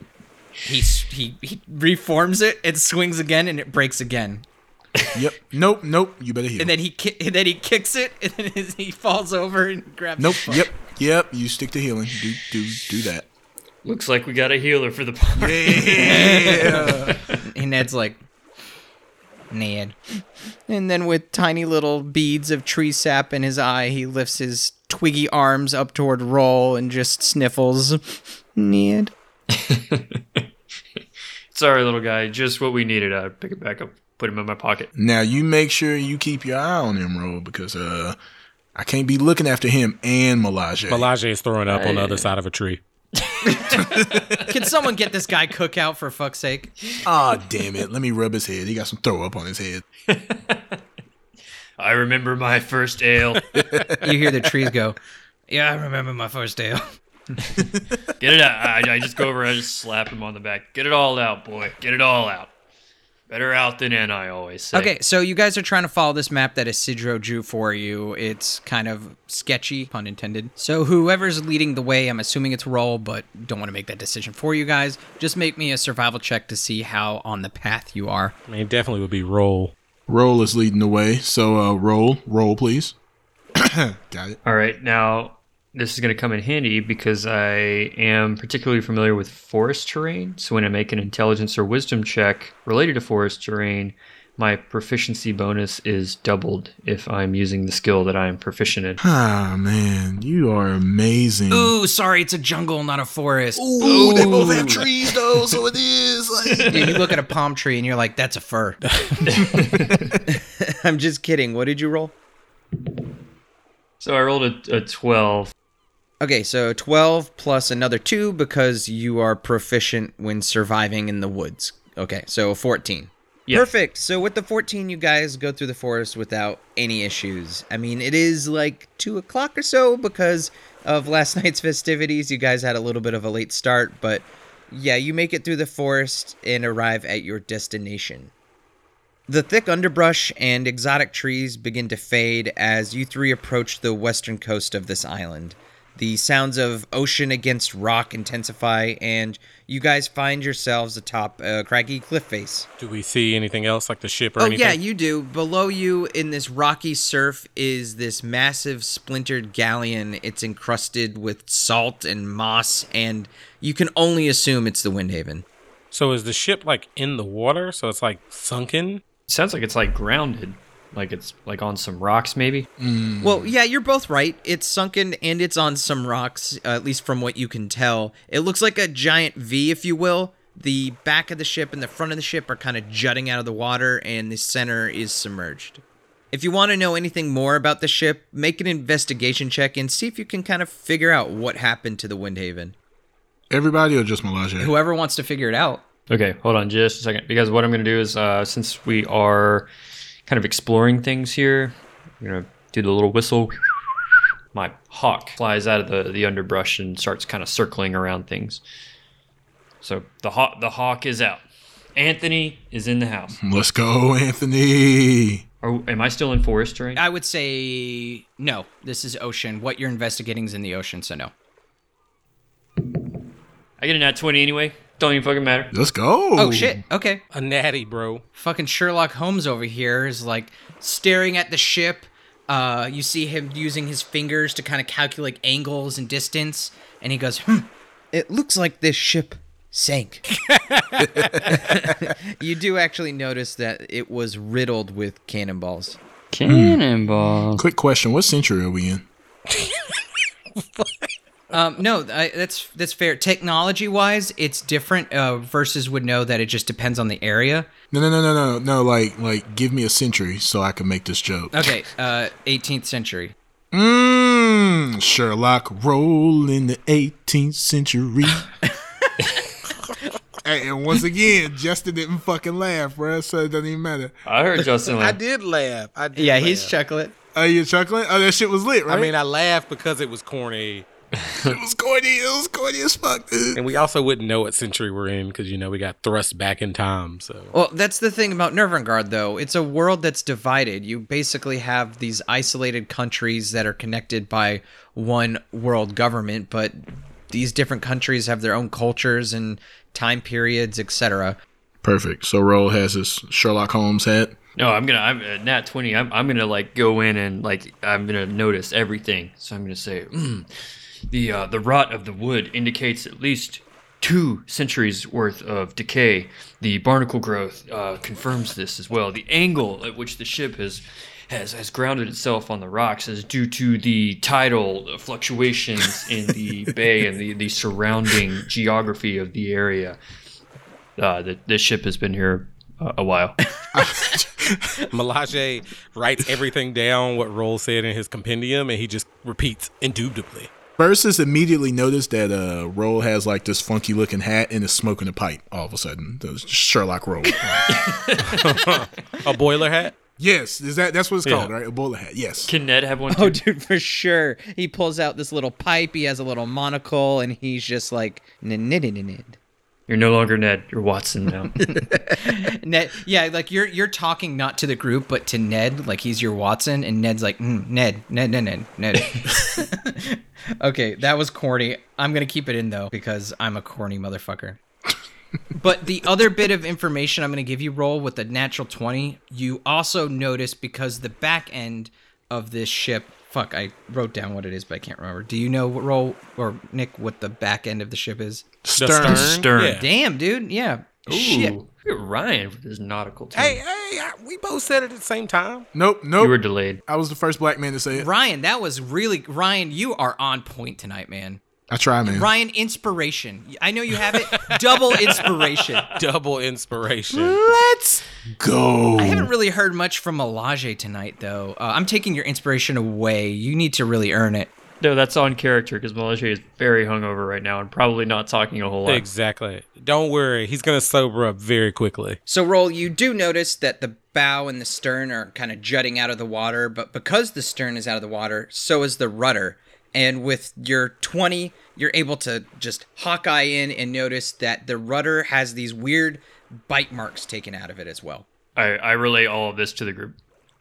he he he reforms it and swings again, and it breaks again, Yep. Nope. Nope. You better heal. and then he ki- and then he kicks it, and then he falls over and grabs. nope. Yep. Yep. You stick to healing. Do do do that. Looks like we got a healer for the party. Yeah. And Ned's like, Ned. And then with tiny little beads of tree sap in his eye, he lifts his twiggy arms up toward Rol and just sniffles. Ned. Sorry, little guy. Just what we needed. I pick it back up, put him in my pocket. Now you make sure you keep your eye on him, Ro, because uh, I can't be looking after him and Milaje. Milaje is throwing up on the other side of a tree. Can someone get this guy cookout for fuck's sake? Ah, damn it. Let me rub his head. He got some throw up on his head. I remember my first ale. You hear the trees go, Yeah, I remember my first day. Get it out. I, I just go over. I just slap him on the back. Get it all out, boy. Get it all out. Better out than in, I always say. Okay, so you guys are trying to follow this map that Isidro drew for you. It's kind of sketchy, pun intended. So whoever's leading the way, I'm assuming it's Rol, but don't want to make that decision for you guys. Just make me a survival check to see how on the path you are. I mean, it definitely would be Rol. Rol is leading the way. So uh, roll, roll, please. got it. All right, now this is going to come in handy because I am particularly familiar with forest terrain. So when I make an intelligence or wisdom check related to forest terrain, my proficiency bonus is doubled if I'm using the skill that I'm proficient in. Ah, man, you are amazing. Ooh, sorry, it's a jungle, not a forest. Ooh, they both have trees though, so it is. Like, Yeah, you look at a palm tree and you're like, that's a fir. I'm just kidding. What did you roll? So I rolled a, a 12. Okay, so 12 plus another 2 because you are proficient when surviving in the woods. Okay, so 14. Yeah. Perfect. So with the 14, you guys go through the forest without any issues. I mean, it is like 2 o'clock or so because of last night's festivities. You guys had a little bit of a late start, but yeah, you make it through the forest and arrive at your destination. The thick underbrush and exotic trees begin to fade as you three approach the western coast of this island. The sounds of ocean against rock intensify, and you guys find yourselves atop a craggy cliff face. Do we see anything else like the ship or Oh, anything? yeah, you do. Below you in this rocky surf is this massive splintered galleon. It's encrusted with salt and moss, and you can only assume it's the Windhaven. So is the ship like in the water? So it's like sunken? sounds like it's like grounded. Like it's like on some rocks, maybe. Well, yeah, you're both right. It's sunken and it's on some rocks, uh, at least from what you can tell. It looks like a giant V, if you will. The back of the ship and the front of the ship are kind of jutting out of the water, and the center is submerged. If you want to know anything more about the ship, make an investigation check and see if you can kind of figure out what happened to the Windhaven. everybody or just Milaje? Whoever wants to figure it out. Okay, hold on just a second. Because what I'm going to do is, uh, since we are kind of exploring things here, I'm going to do the little whistle. My hawk flies out of the, the underbrush and starts kind of circling around things. So the hawk, the hawk is out. Anthony is in the house. Let's go, Anthony. Are, am I still in forest terrain? I would say no. This is ocean. What you're investigating is in the ocean, so no. I get a nat 20 anyway. Don't even fucking matter. Let's go. Oh shit. Okay. A natty, bro. Fucking Sherlock Holmes over here is like staring at the ship. Uh, you see him using his fingers to kind of calculate angles and distance, and he goes, "Hmm, it looks like this ship sank." you do actually notice that it was riddled with cannonballs. Cannonball. Quick question: What century are we in? Um, no, I, that's that's fair. Technology wise, it's different. Uh, Versuz would know that it just depends on the area. No, no, no, no, no, no. Like, like, give me a century so I can make this joke. Okay, uh, 18th century. Mmm, Sherlock Rol in the 18th century. hey, and once again, Justin didn't fucking laugh, bro. So it doesn't even matter. I heard Justin laugh. I did laugh. I did Yeah, he's chuckling. Oh, you chuckling? Oh, that shit was lit, right? I mean, I laughed because it was corny, it was corny. It was corny as fuck, dude. and we also wouldn't know what century we're in because you know we got thrust back in time. So Well, that's the thing about Nervengard, though. It's a world that's divided. You basically have these isolated countries that are connected by one world government, but these different countries have their own cultures and time periods, etc. Perfect. So Rol has his Sherlock Holmes hat. No, I'm gonna. I'm uh, nat twenty. I'm. I'm gonna like go in and like I'm gonna notice everything. So I'm gonna say, mm, the uh, the rot of the wood indicates at least two centuries worth of decay. The barnacle growth uh, confirms this as well. The angle at which the ship has has has grounded itself on the rocks is due to the tidal fluctuations in the bay and the the surrounding geography of the area. Uh, the, this ship has been here uh, a while. Milaje writes everything down what Rol said in his compendium, and he just repeats indubitably. Versuz immediately noticed that uh Rol has like this funky looking hat and is smoking a pipe all of a sudden. That was Sherlock Rol. A boiler hat. yes, is that that's what it's called, Yeah. right? A bowler hat. Yes. Can Ned have one too? Oh, dude, for sure. He pulls out this little pipe. He has a little monocle, and he's just like, "Nid-nid-nid-nid." You're no longer Ned. You're Watson now. Ned, yeah, like you're you're talking not to the group, but to Ned, like he's your Watson, and Ned's like, mm, Ned, Ned, Ned, Ned, Ned. okay, that was corny. I'm gonna keep it in though because I'm a corny motherfucker. but the other bit of information I'm gonna give you, Rol with the natural twenty. You also notice because the back end of this ship. Fuck, I wrote down what it is, but I can't remember. Do you know what Rol or Nick what the back end of the ship is? The Stern. Stern. Yeah. Damn, dude. Yeah. Ooh, look at Ryan with his nautical term. Hey, hey, I- we both said it at the same time. Nope, nope. you were delayed. I was the first black man to say it. Ryan, that was really Ryan. You are on point tonight, man. I try, man. Ryan, inspiration. I know you have it. Double inspiration. Double inspiration. Let's go. I haven't really heard much from Milaje tonight, though. Uh, I'm taking your inspiration away. You need to really earn it. No, that's on character because Milaje is very hungover right now and probably not talking a whole lot. Exactly. Don't worry, he's gonna sober up very quickly. So, Rol, you do notice that the bow and the stern are kind of jutting out of the water, but because the stern is out of the water, so is the rudder. And with your 20, you're able to just hawkeye in and notice that the rudder has these weird bite marks taken out of it as well. I, I relay all of this to the group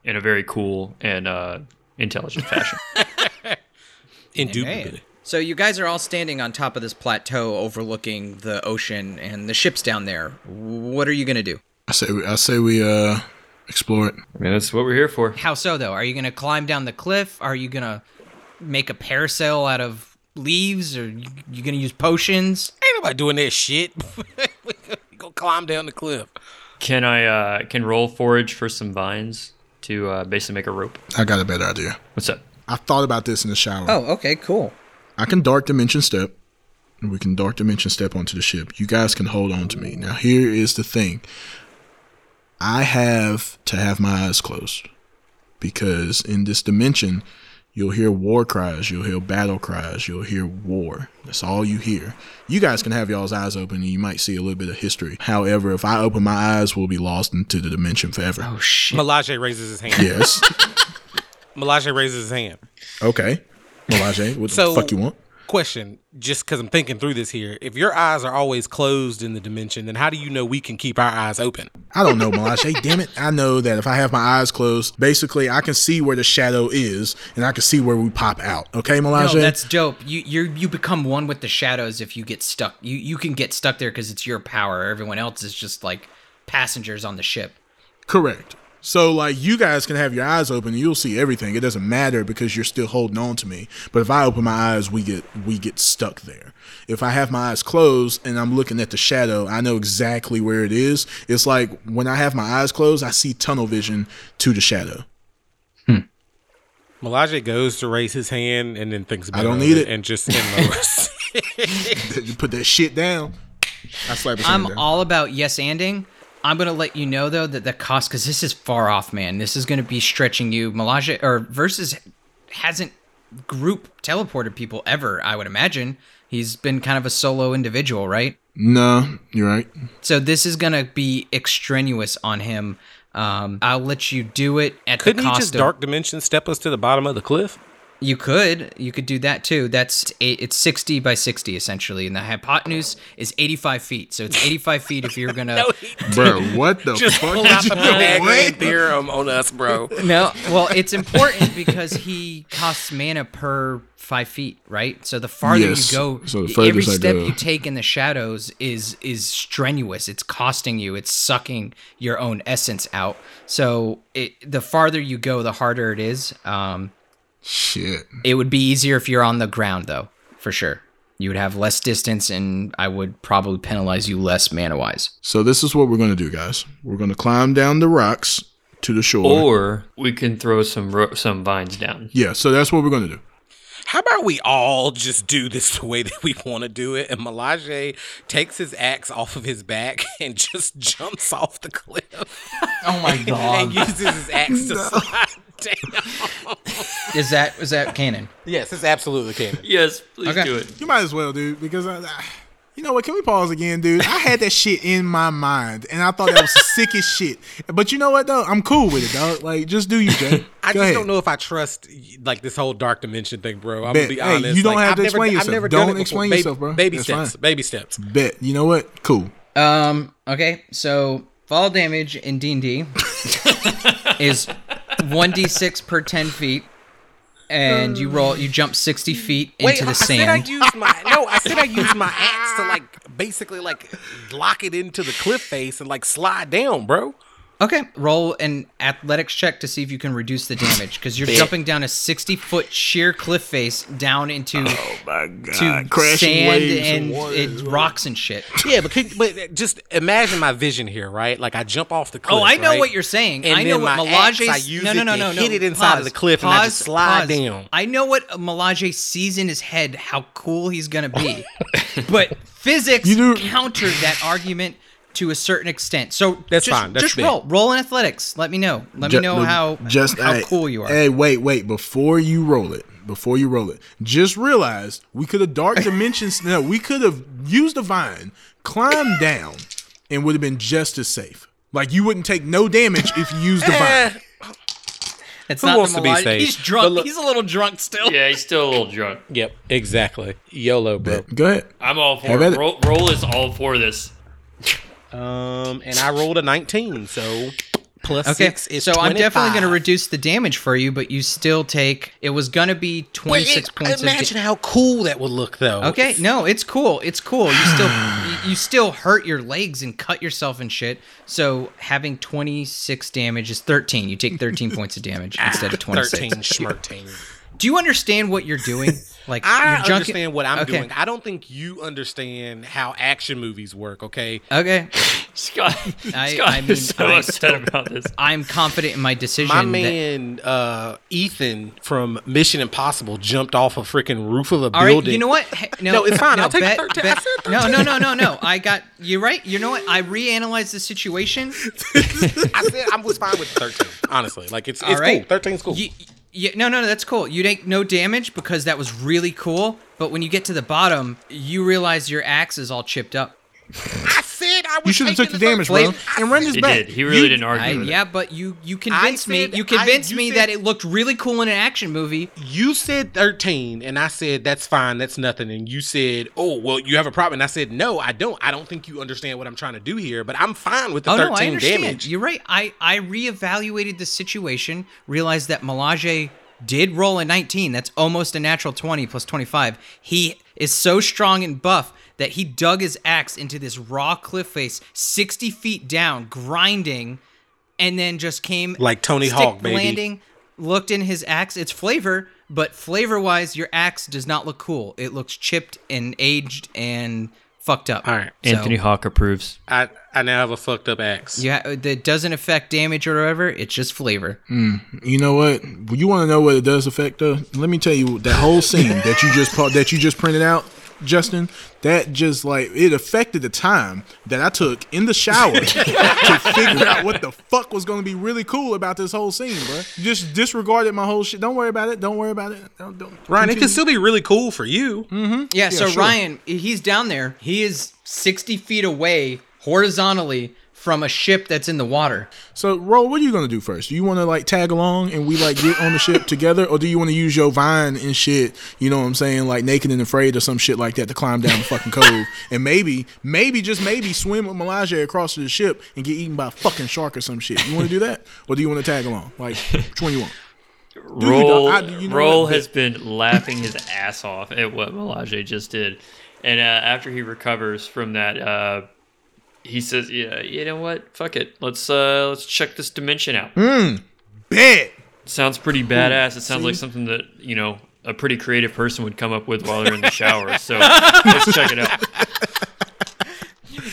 in a very cool and uh, intelligent fashion. Indubitably. So you guys are all standing on top of this plateau overlooking the ocean and the ship's down there. What are you going to do? I say, we- I say we uh explore it. I mean, that's what we're here for. How so though? Are you going to climb down the cliff? Are you going to make a parasail out of leaves or you, you going to use potions? Ain't nobody doing that shit. Go climb down the cliff. Can I uh, can Rol forage for some vines to uh, basically make a rope? I got a better idea. What's up? I thought about this in the shower. Oh, okay, cool. I can dark dimension step. and We can dark dimension step onto the ship. You guys can hold on to me. Now here is the thing. I have to have my eyes closed because in this dimension, you'll hear war cries, you'll hear battle cries, you'll hear war. That's all you hear. You guys can have y'all's eyes open and you might see a little bit of history. However, if I open my eyes, we'll be lost into the dimension forever. Oh shit. Milaje raises his hand. Yes. Milaje raises his hand. okay. Milaje, what So- the fuck you want? Question, just because I'm thinking through this here. If your eyes are always closed in the dimension, then how do you know we can keep our eyes open? I don't know, Milaje. Damn it. I know that if I have my eyes closed, basically I can see where the shadow is and I can see where we pop out. Okay, No, that's dope. You you you become one with the shadows if you get stuck. You you can get stuck there because it's your power. Everyone else is just like passengers on the ship. Correct. So like you guys can have your eyes open and you'll see everything. It doesn't matter because you're still holding on to me. But if I open my eyes, we get we get stuck there. If I have my eyes closed and I'm looking at the shadow, I know exactly where it is. It's like when I have my eyes closed, I see tunnel vision to the shadow. Hmm. Milaje goes to raise his hand and then thinks about I don't need it. and just and lowers. You put that shit down. I slap his I'm hand down. all about yes anding. I'm gonna let you know though that the cost because this is far off, man. This is gonna be stretching you. Milaje or Versuz hasn't group teleported people ever. I would imagine he's been kind of a solo individual, right? no, you're right. So this is gonna be extraneous on him. Um, I'll let you do it at Couldn't the he just of. dark dimension step us to the bottom of the cliff? You could, you could do that too. That's eight, it's sixty by sixty essentially, and the hypotenuse is eighty-five feet. So it's eighty-five feet if you're gonna. no, Bro, what the Just fuck? pull out the did? Pythagorean theorem on us, bro. No, well, it's important because he costs mana per five feet, right? So the farther Yes. you go, So the every step go. you take in the shadows is is strenuous. It's costing you. It's sucking your own essence out. So it the farther you go, the harder it is. Um, Shit. it would be easier if you're on the ground, though, for sure. You would have less distance, and I would probably penalize you less mana wise. So this is what we're gonna do, guys. We're gonna climb down the rocks to the shore. Or we can throw some ro- some vines down. yeah, so that's what we're gonna do. How about we all just do this the way that we want to do it? And Milaje takes his axe off of his back and just jumps off the cliff Oh my god! and uses his axe to slide down. Is that is that canon? Yes, it's absolutely canon. Yes, please Okay. do it. You might as well, dude, because I, I- you know what? Can we pause again, dude? I had that shit in my mind, and I thought that was the sickest shit. But you know what, though? I'm cool with it, dog. Like, just do you, Jay. I Go just ahead. don't know if I trust like this whole dark dimension thing, bro. I'm Bet. gonna be Hey, honest. you don't Like, have to I've explain never, yourself. I've never Don't done it explain Baby- yourself, bro. Baby That's steps. fine. Baby steps. Bet. You know what? Cool. Um. Okay. So fall damage in D and D is one d six per ten feet, and um, you roll. You jump sixty mm, feet into Wait, the I sand. said I used my no. I said I used my axe to like basically like lock it into the cliff face and like slide down, bro. Okay, roll an athletics check to see if you can reduce the damage because you're jumping down a 60 foot sheer cliff face down into Oh my god. to Crashing sand waves and water it, rocks and shit. Yeah, but could, but just imagine my vision here, right? Like I jump off the oh, cliff. Oh, I know right? what you're saying. And I know what my axe, I use no, no, no, no, no. hit it inside of the cliff and I just slide down. I know what Milaje sees in his head, how cool he's gonna be, but physics You do- countered that argument to a certain extent. So That's just, fine. That's just big. roll, roll in athletics. Let me know. Let Ju- me know look, how just how hey, cool you are. Hey, wait, wait. Before you roll it, before you roll it, just realize we could have dark dimensions. no, we could have used a vine, climbed down, and would have been just as safe. Like you wouldn't take no damage if you used the vine. It's Who not wants to be safe? He's drunk. Look- he's a little drunk still. Yeah, he's still a little drunk. Yep, exactly. YOLO, bro. Go ahead. I'm all for Have it. it. Rol, Rol is all for this. Um, and I rolled a 19, so plus Okay, six is so I'm definitely going to reduce the damage for you, but you still take. It was going to be 26 it- points of. Imagine da- how cool that would look, though. okay, no, it's cool. It's cool. You still you, you still hurt your legs and cut yourself and shit. So having 26 damage is 13. You take 13 points of damage instead of 26. 13 schmerting. Do you understand what you're doing? Like I you're junking- understand what I'm Okay. doing. I don't think you understand how action movies work. Okay, Okay, Scott, I- Scott I mean, is so I upset about this. I'm confident in my decision. my that- man uh, Ethan from Mission Impossible jumped off a freaking roof of a All right, building. you know what? Hey, No, No, it's fine. No, I'll take bet, 13. bet- No, 13. no, no, no, no. I got you right. You know what? I reanalyzed the situation. I said I was fine with 13. Honestly, like it's, it's All right, cool. 13's cool. You, yeah, no, no, no, that's cool. You take no damage because that was really cool. But when you get to the bottom, you realize your axe is all chipped up. I said I was You should have took taking the damage, bro, and run this He back. did. He really You- didn't I, argue with it. yeah, but you you convinced me. said- You I- convinced you me said- that it looked really cool in an action movie. You said 13, and I said that's fine, that's nothing. And you said, oh, well, you have a problem. And I said, no, I don't. I don't think you understand what I'm trying to do here, but I'm fine with the oh 13 no, I damage. You're right. I I reevaluated the situation, realized that Milaje did roll a 19. That's almost a natural 20 plus 25. He is so strong and buff that he dug his axe into this raw cliff face, 60 feet down, grinding, and then just came Like Tony Hawk, baby. landing. Looked in his axe. It's flavor, but flavor wise, your axe does not look cool. It looks chipped and aged and fucked up. All right. So- Anthony Hawk approves. I, I now have a fucked up axe. Yeah, that doesn't affect damage or whatever. It's just flavor. You know what? You want to know what it does affect? Uh, let me tell you that whole scene that you just that you just printed out, Justin. That just like it affected the time that I took in the shower to figure out what the fuck was going to be really cool about this whole scene, bro. Just disregarded my whole shit. Don't worry about it. Don't worry about it. Don't, don't, Ryan, it continue. can still be really cool for you. mm-hmm Yeah, so sure. Ryan, he's down there. He is 60 feet away horizontally from a ship that's in the water. So, Ro, what are you gonna do first? Do you want to like tag along and we like get on the ship together, or do you want to use your vine and shit? You know what I'm saying, like naked and afraid or some shit like that to climb down the fucking cove and maybe, maybe just maybe swim with Milaje across to the ship and get eaten by a fucking shark or some shit. You want to do that, or do you want to tag along? Like, which one you want? you, Rol. I- you know Rol has been laughing his ass off at what Milaje just did, and uh, after he recovers from that, uh, he says, "Yeah, you know what? Fuck it. Let's uh, let's check this dimension out. Bet. Sounds pretty badass. It sounds like something that you know a pretty creative person would come up with while they're in the shower. So let's check it out.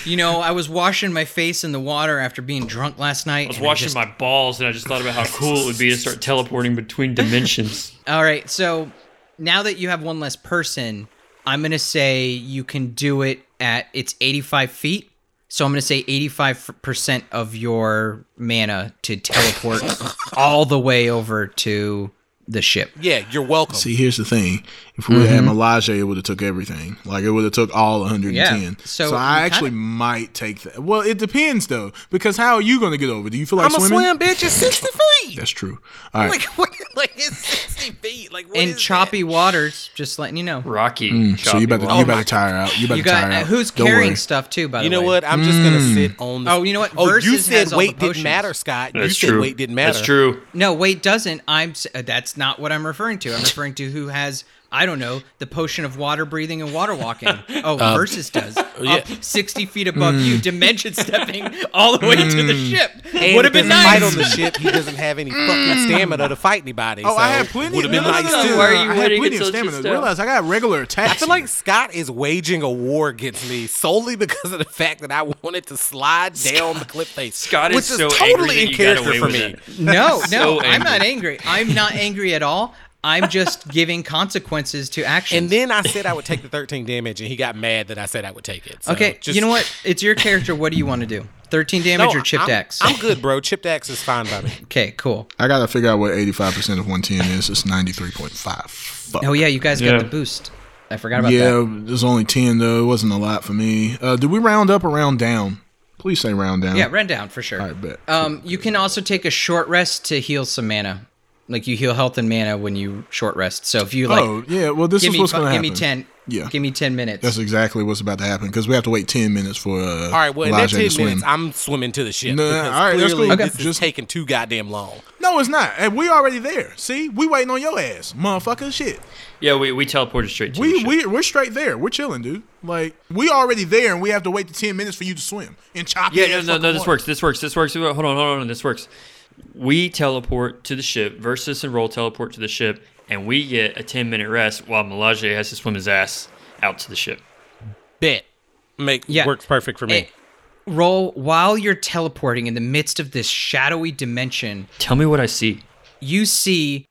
You know, I was washing my face in the water after being drunk last night. I was and washing just- my balls, and I just thought about how cool it would be to start teleporting between dimensions. All right, so now that you have one less person, I'm gonna say you can do it at it's 85 feet. So I'm gonna say 85% of your mana to teleport all the way over to the ship. Yeah, you're welcome. See, here's the thing: if we would have had Milaje, it would have took everything. Like it would have took all 110. Yeah, So, so I actually kinda- might take that. Well, it depends though, because how are you going to get over? Do you feel like I'm a swimming? swim bitch. It's 60 feet. That's true. All right. Like, what, like it's 60 feet. Like, what In is choppy that? waters, just letting you know. Rocky. Mm, so you better choppy you water. better tire out. You better You got tire uh, out. who's Don't carrying worry. stuff too, by the way, You know what? I'm just gonna sit on. The... Oh, you know what? Oh, you said has all the weight didn't matter, Scott. That's you said true. weight didn't matter. That's true. No, weight doesn't. I'm. uh, That's not what I'm referring to. I'm referring to who has. I don't know the potion of water breathing and water walking. Oh, um, Versuz does yeah. up sixty feet above you, mm. dimension stepping all the way to the mm. ship. And Would have been there's a fight on the ship. He doesn't have any fucking mm. stamina to fight anybody. Oh, so I had plenty. Would have been no, no, nice no, no, too. no, Why are you I had plenty of stamina. just now? Realize I got regular attacks. I feel like Scott is waging a war against me solely because of the fact that I wanted to slide down the cliff face. Scott is which so totally angry in you got character away for me. it. No, no, So I'm not angry. angry. I'm not angry at all. I'm just giving consequences to actions. And then I said I would take the 13 damage, and he got mad that I said I would take it. So okay, just- you know what? It's your character. What do you want to do? Thirteen damage No, or chipped I'm, axe? I'm good, bro. Chipped axe is fine by me. Okay, cool. I gotta figure out what 85 percent of 110 is. It's 93.5. Fuck. Oh yeah, you guys Yeah. got the boost. I forgot about yeah, that. Yeah, there's only 10 though. It wasn't a lot for me. Uh, did we round up or round down? Please say round down. Yeah, round down for sure. I bet. Um, you can also take a short rest to heal some mana. Like you heal health and mana when you short rest. So if you like, oh yeah, well this is me what's gonna happen. give happen. me ten. Yeah. Give me ten minutes. That's exactly what's about to happen because we have to wait 10 minutes for uh, All right, well, in that 10 minutes, I'm swimming to the ship. No, because all right, that's clearly cool. this Okay. is Just- taking too goddamn long. no, it's not. And we already there. See, we waiting on your ass, motherfucker. Shit. Yeah, we, we teleported straight to the We ship. we we're straight there. We're chilling, dude. Like we already there, and we have to wait the 10 minutes for you to swim and chop. Yeah, no, no, no, this water. works. This works. This works. Hold on, hold on, hold on. This works. We teleport to the ship. Versuz and Rol teleport to the ship, and we get a ten minute rest while Milaje has to swim his ass out to the ship. Bit. Make Yeah. works perfect for me. Rol while you're teleporting in the midst of this shadowy dimension. Tell me what I see. You see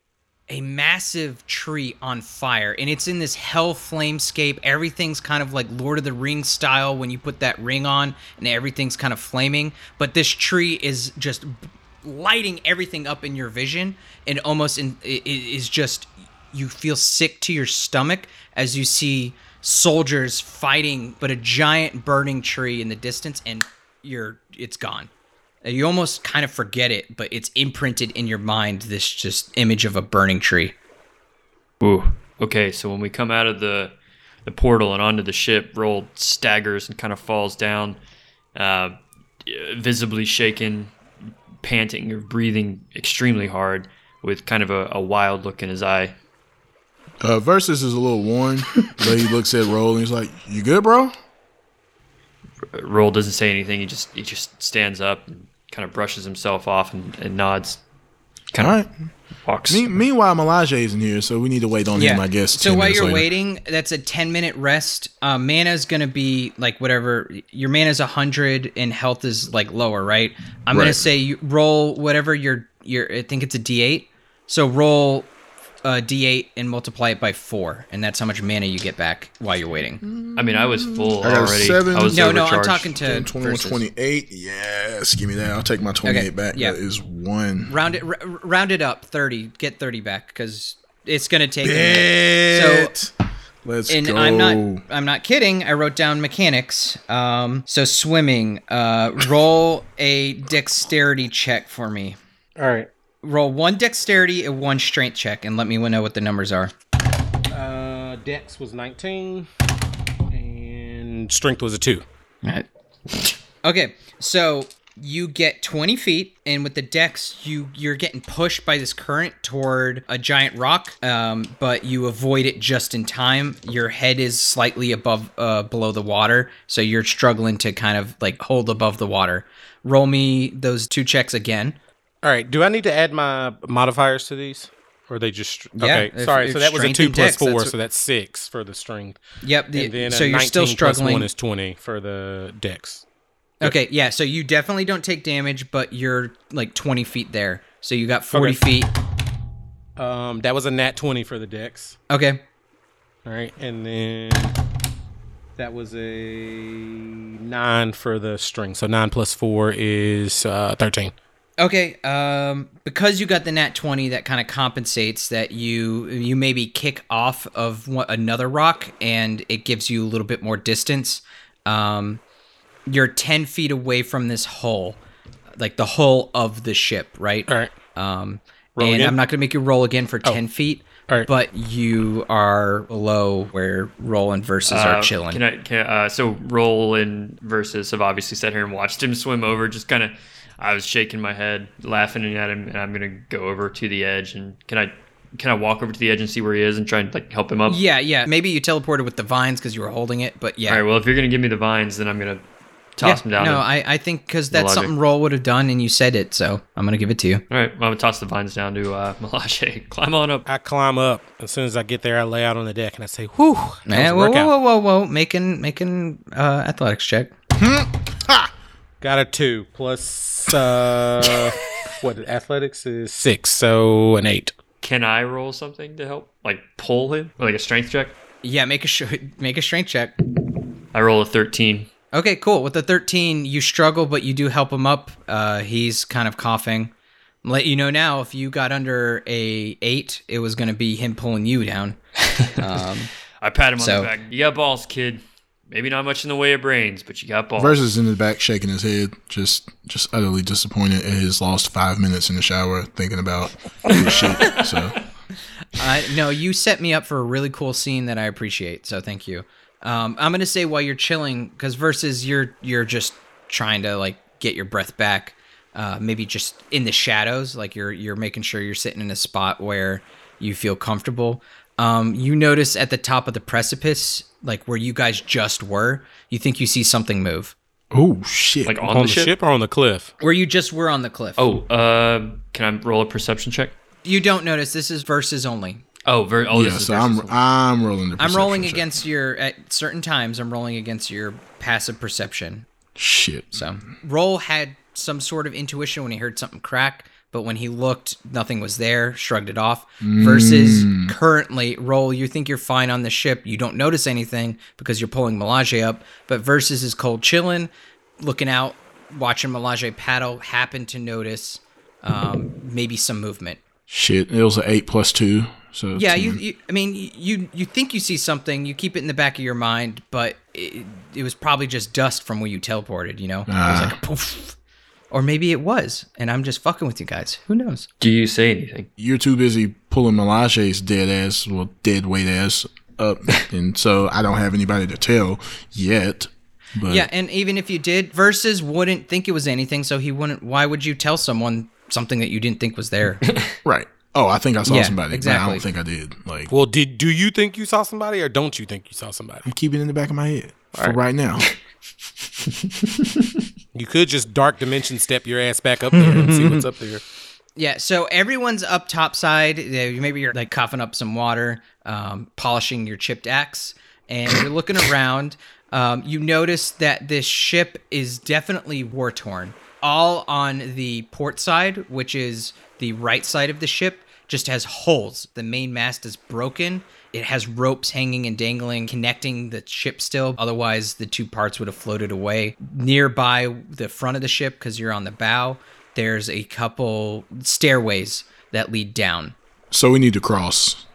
a massive tree on fire, and it's in this hell flamescape. Everything's kind of like Lord of the Rings style when you put that ring on, and everything's kind of flaming. But this tree is just b- lighting everything up in your vision, and almost in it is just you feel sick to your stomach as you see soldiers fighting, but a giant burning tree in the distance, and you're it's gone. Uh, You almost kind of forget it, but it's imprinted in your mind. This just image of a burning tree. Ooh. Okay, so when we come out of the the portal and onto the ship, Rol staggers and kind of falls down, uh, visibly shaken, panting or breathing extremely hard, with kind of a, a wild look in his eye. Uh, Versuz is a little worn, but he looks at Rol and he's like, "You good, bro?" Rol doesn't say anything. He just he just stands up and kind of brushes himself off and, and nods. Kind All of right. walks. Me- meanwhile, Milaje isn't here, so we need to wait on him. I guess. So while you're later. waiting, that's a 10 minute rest. Uh, mana's gonna be like whatever. Your mana mana's 100 and health is like lower, right? I'm gonna say you roll whatever your your. I think it's a D8. So roll a D8 and multiply it by four, and that's how much mana you get back while you're waiting. I mean, I was full I got already. seven. I was No, no, I'm overcharged. talking to 10, 21, Versuz. 28. Yes, give me that. I'll take my 28 Okay, back. yeah. That is one. Round it, r- round it up, 30. Get 30 back because it's gonna take. a minute. So Bet. Let's and go. I'm not I'm not kidding. I wrote down mechanics. Um, so swimming. Uh, roll a dexterity check for me. All right. Roll one dexterity and one strength check, and let me know what the numbers are. Uh, Dex was 19, and strength was a two. Okay, so you get 20 feet, and with the dex, you you're getting pushed by this current toward a giant rock, um, but you avoid it just in time. Your head is slightly above, uh, below the water, so you're struggling to kind of like hold above the water. Roll me those two checks again. All right. Do I need to add my modifiers to these? Or are they just Yeah, okay? if- sorry, if so that was a two plus four, that's- so that's six for the strength. Yep. The, And then so you're still struggling. one is twenty for the Dex. Okay, yeah. So you definitely don't take damage, but you're like 20 feet there. So you got 40 Okay. feet. Um, that was a nat twenty for the Dex. Okay. All right, and then that was a nine for the string. So nine plus four is uh, thirteen. Okay, um, because you got the nat twenty, that kind of compensates that you you maybe kick off of one, another rock, and it gives you a little bit more distance. Um, you're ten feet away from this hull, like the hull of the ship, right? All right. Um, Roll and again? Oh. I'm not gonna make you roll again for ten feet, All right. but you are below where Rol and Versuz Uh, are chilling. Can I? Can, uh, so Rol and Versuz have obviously sat here and watched him swim over. Just kind of, I was shaking my head, laughing at him, and I'm gonna go over to the edge. And can I? Can I walk over to the edge and see where he is and try and like help him up? yeah, yeah. Maybe you teleported with the vines because you were holding it, but yeah. All right. Well, if you're gonna give me the vines, then I'm gonna toss Yeah, him down. No, I, I think because that's logic. something Rol would have done, and you said it, so I'm gonna give it to you. All right. Well, I'm gonna toss the vines down to uh, Milaje. Climb on up. I climb up. As soon as I get there, I lay out on the deck and I say, "Whew, that was Yeah, a whoa, whoa, whoa, whoa, whoa! Making making uh, athletics check. Got a two plus uh, what? Athletics is six, so an eight. Can I roll something to help, like pull him, like a strength check? Yeah, make a sh- make a strength check. I roll a 13. Okay, cool. With the 13, you struggle, but you do help him up. Uh, he's kind of coughing. Let you know now, if you got under a eight, it was gonna be him pulling you down. Um, I pat him on So- the back. You got balls, kid. Maybe not much in the way of brains, but you got balls. Versuz in the back, shaking his head, just just utterly disappointed at his lost five minutes in the shower, thinking about his shit. So I no, you set me up for a really cool scene that I appreciate. So thank you. Um, I'm gonna say while you're chilling, because Versuz you're you're just trying to like get your breath back. Uh, maybe just in the shadows, like you're you're making sure you're sitting in a spot where you feel comfortable. Um, you notice at the top of the precipice, like where you guys just were, you think you see something move. oh shit! like on, On, the, the ship? ship? or on the cliff? Where you just were on the cliff. Oh, uh, can I roll a perception check? You don't notice. This is Versuz only. Oh, very. Oh, yeah, this so Versuz I'm one. I'm rolling the. I'm rolling check. against your at certain times. I'm rolling against your passive perception. shit. So Rol had some sort of intuition when he heard something crack, but when he looked, nothing was there. Shrugged it off. Versuz currently, Rol, you think you're fine on the ship. You don't notice anything because you're pulling Milaje up. But Versuz is cold chilling, looking out, watching Milaje paddle. Happen to notice um, maybe some movement. Shit, it was an eight plus two. So Yeah, you, you. I mean, you you think you see something. You keep it in the back of your mind, but it, it was probably just dust from where you teleported. You know, it was like a poof. Or maybe it was, and I'm just fucking with you guys. Who knows? Do you say anything? You're too busy pulling Milaje's dead ass, well, dead weight ass up, and so I don't have anybody to tell yet. But Yeah, and even if you did, Versuz wouldn't think it was anything, so he wouldn't. Why would you tell someone something that you didn't think was there? right. Oh, I think I saw Yeah, somebody. exactly. But I don't think I did. Like, Well, did do you think you saw somebody, or don't you think you saw somebody? I'm keeping it in the back of my head for right now. You could just dark dimension step your ass back up there and see what's up there. Yeah, so everyone's up top side. Maybe you're like coughing up some water, um, polishing your chipped axe, and you're looking around. Um, you notice that this ship is definitely war torn. All on the port side, which is the right side of the ship, just has holes. The main mast is broken. It has ropes hanging and dangling, connecting the ship still. Otherwise, the two parts would have floated away. Nearby the front of the ship, because you're on the bow, there's a couple stairways that lead down. So we need to cross.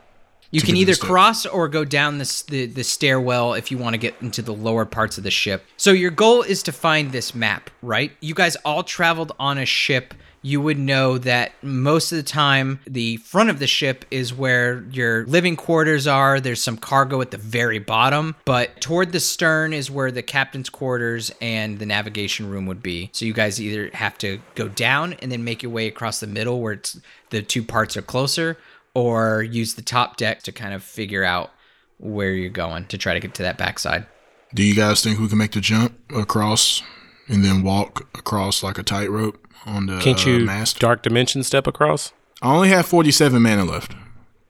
You can either cross or go down this, the the stairwell if you want to get into the lower parts of the ship. So your goal is to find this map, right? You guys all traveled on a ship. You would know that most of the time the front of the ship is where your living quarters are. There's some cargo at the very bottom, but toward the stern is where the captain's quarters and the navigation room would be. So you guys either have to go down and then make your way across the middle where it's the two parts are closer, or use the top deck to kind of figure out where you're going to try to get to that backside. Do you guys think we can make the jump across and then walk across like a tightrope on the Can't uh, mast? dark dimension step across? I only have 47 mana left.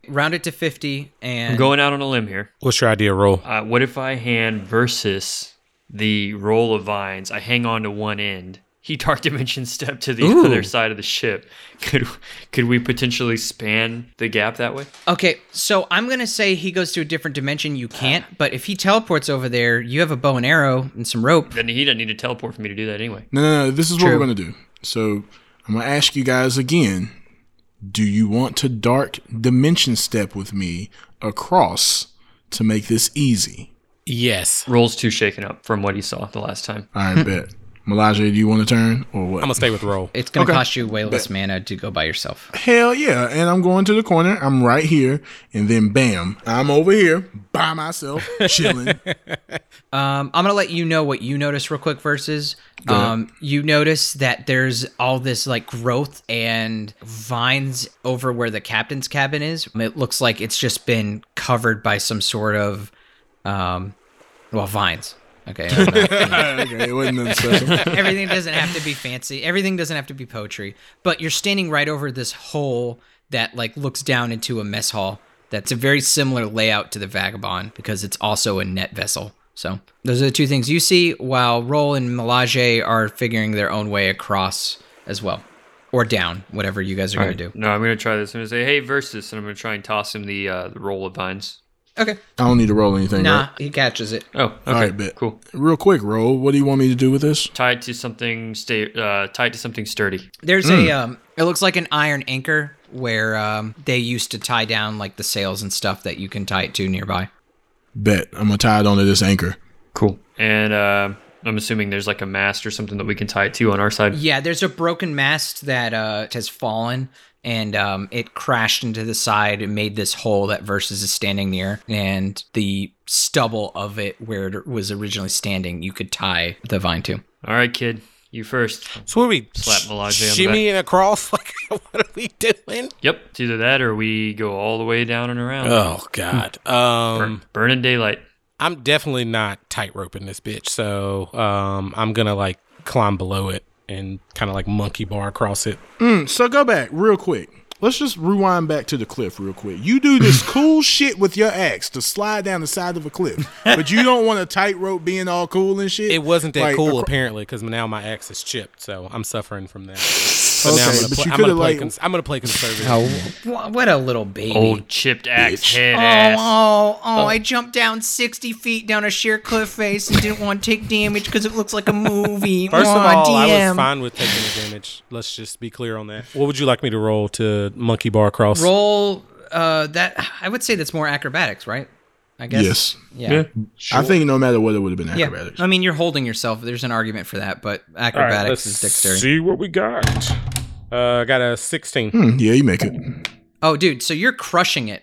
Round it to 50 and I'm going out on a limb here. What's your idea, Rol? Uh, what if I hand Versuz the roll of vines? I hang on to one end. He dark dimension step to the Ooh. other side of the ship. Could could we potentially span the gap that way? Okay, so I'm going to say he goes to a different dimension. You can't, but if he teleports over there, you have a bow and arrow and some rope. Then he doesn't need to teleport for me to do that anyway. No, no, no. This is what we're going to do. So I'm going to ask you guys again do you want to dark dimension step with me across to make this easy? Yes. Rol's too shaken up from what he saw the last time. I bet. Milaje, do you want to turn or what? I'm gonna stay with Rol. It's going to Okay. cost you way less mana to go by yourself. Hell yeah. And I'm going to the corner. I'm right here. And then bam, I'm over here by myself, chilling. Um, I'm gonna let you know what you notice real quick. Versuz, um, you notice that there's all this like growth and vines over where the captain's cabin is. It looks like it's just been covered by some sort of, um, well, vines. Okay, okay, it wasn't nothing special. everything doesn't have to be fancy. Everything doesn't have to be poetry. But you're standing right over this hole that like looks down into a mess hall. That's a very similar layout to the Vagabond because it's also a net vessel. So those are the two things you see, while Rol and Milaje are figuring their own way across as well, or down, whatever you guys are gonna do. No, I'm gonna try this. I'm gonna say, "Hey, Versuz," and I'm gonna try and toss him the uh, the roll of vines. Okay. I don't need to Rol anything, Nah, right? he catches it. Oh, okay, All right, bet. cool. Real quick, roll. What do you want me to do with this? Tied to something, stay, uh, tied to something sturdy. There's a um it looks like an iron anchor where um they used to tie down like the sails and stuff that you can tie it to nearby. Bet. I'm going to tie it onto this anchor. Cool. And uh, I'm assuming there's like a mast or something that we can tie it to on our side. Yeah, there's a broken mast that uh has fallen and um it crashed into the side and made this hole that Versuz is standing near and the stubble of it where it was originally standing you could tie the vine to. All right, kid, you first. So what are we Slap Milaje on the shimmying across? Like what are we doing? Yep, it's either that or we go all the way down and around. Oh God. Um, Burn, burning daylight. I'm definitely not tightroping this bitch. So um, I'm gonna like climb below it and kind of like monkey bar across it. Mm, so go back real quick. Let's just rewind back to the cliff real quick. You do this cool shit with your axe to slide down the side of a cliff, but you don't want a tightrope being all cool and shit. It wasn't that Like, cool acro- apparently because now my axe is chipped, so I'm suffering from that. So now I'm gonna, but pl- you I'm gonna play. like- cons- I'm gonna play conservative. Oh, what a little baby. Old chipped axe Bitch. head Oh, ass. oh, oh, I jumped down 60 feet down a sheer cliff face and didn't want to take damage because it looks like a movie. First of Aw, all, I was fine with taking the damage. Let's just be clear on that. What would you like me to roll to monkey bar across? Roll uh, that. I would say that's more acrobatics, right? I guess. Yes. Yeah. Sure. I think no matter what, it would have been acrobatics. Yeah. acrobatics. I mean, you're holding yourself. There's an argument for that, but All right, acrobatics let's is dexterity. see what we got. Uh, I got a 16. Hmm, yeah, you make it. Oh, dude, so you're crushing it,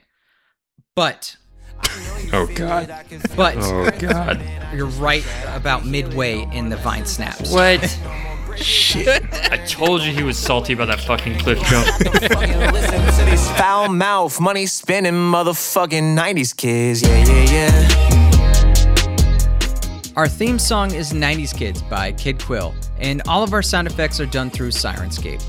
but Oh god. but Oh god. you're right about midway in the vine snaps. What? Shit. I told you he was salty about that fucking cliff jump. Fucking listen to these foul mouth, money spending motherfucking 90s kids. Yeah, yeah, yeah. Our theme song is 90s Kids by Kid Quill, and all of our sound effects are done through Syrinscape.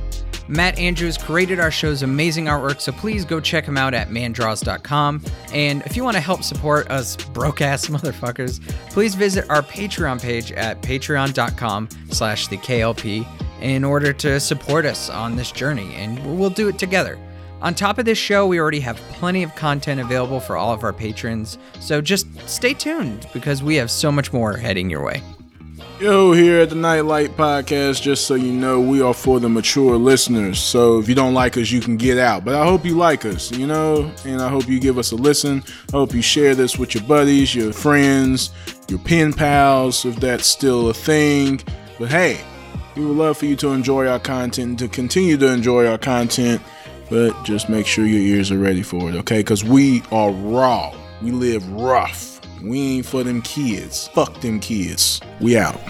Matt Andrews created our show's amazing artwork, so please go check him out at mandraws.com. And if you want to help support us broke ass motherfuckers, please visit our Patreon page at patreon.com slash the KLP in order to support us on this journey, and we'll do it together. On top of this show, we already have plenty of content available for all of our patrons, so just stay tuned because we have so much more heading your way. Yo, here at the Knight Light Podcast, just so you know, we are for the mature listeners. So if you don't like us, you can get out. But I hope you like us, you know, and I hope you give us a listen. I hope you share this with your buddies, your friends, your pen pals, if that's still a thing. But hey, we would love for you to enjoy our content to continue to enjoy our content. But just make sure your ears are ready for it, okay? Because we are raw. We live rough. We ain't for them kids. Fuck them kids. We out.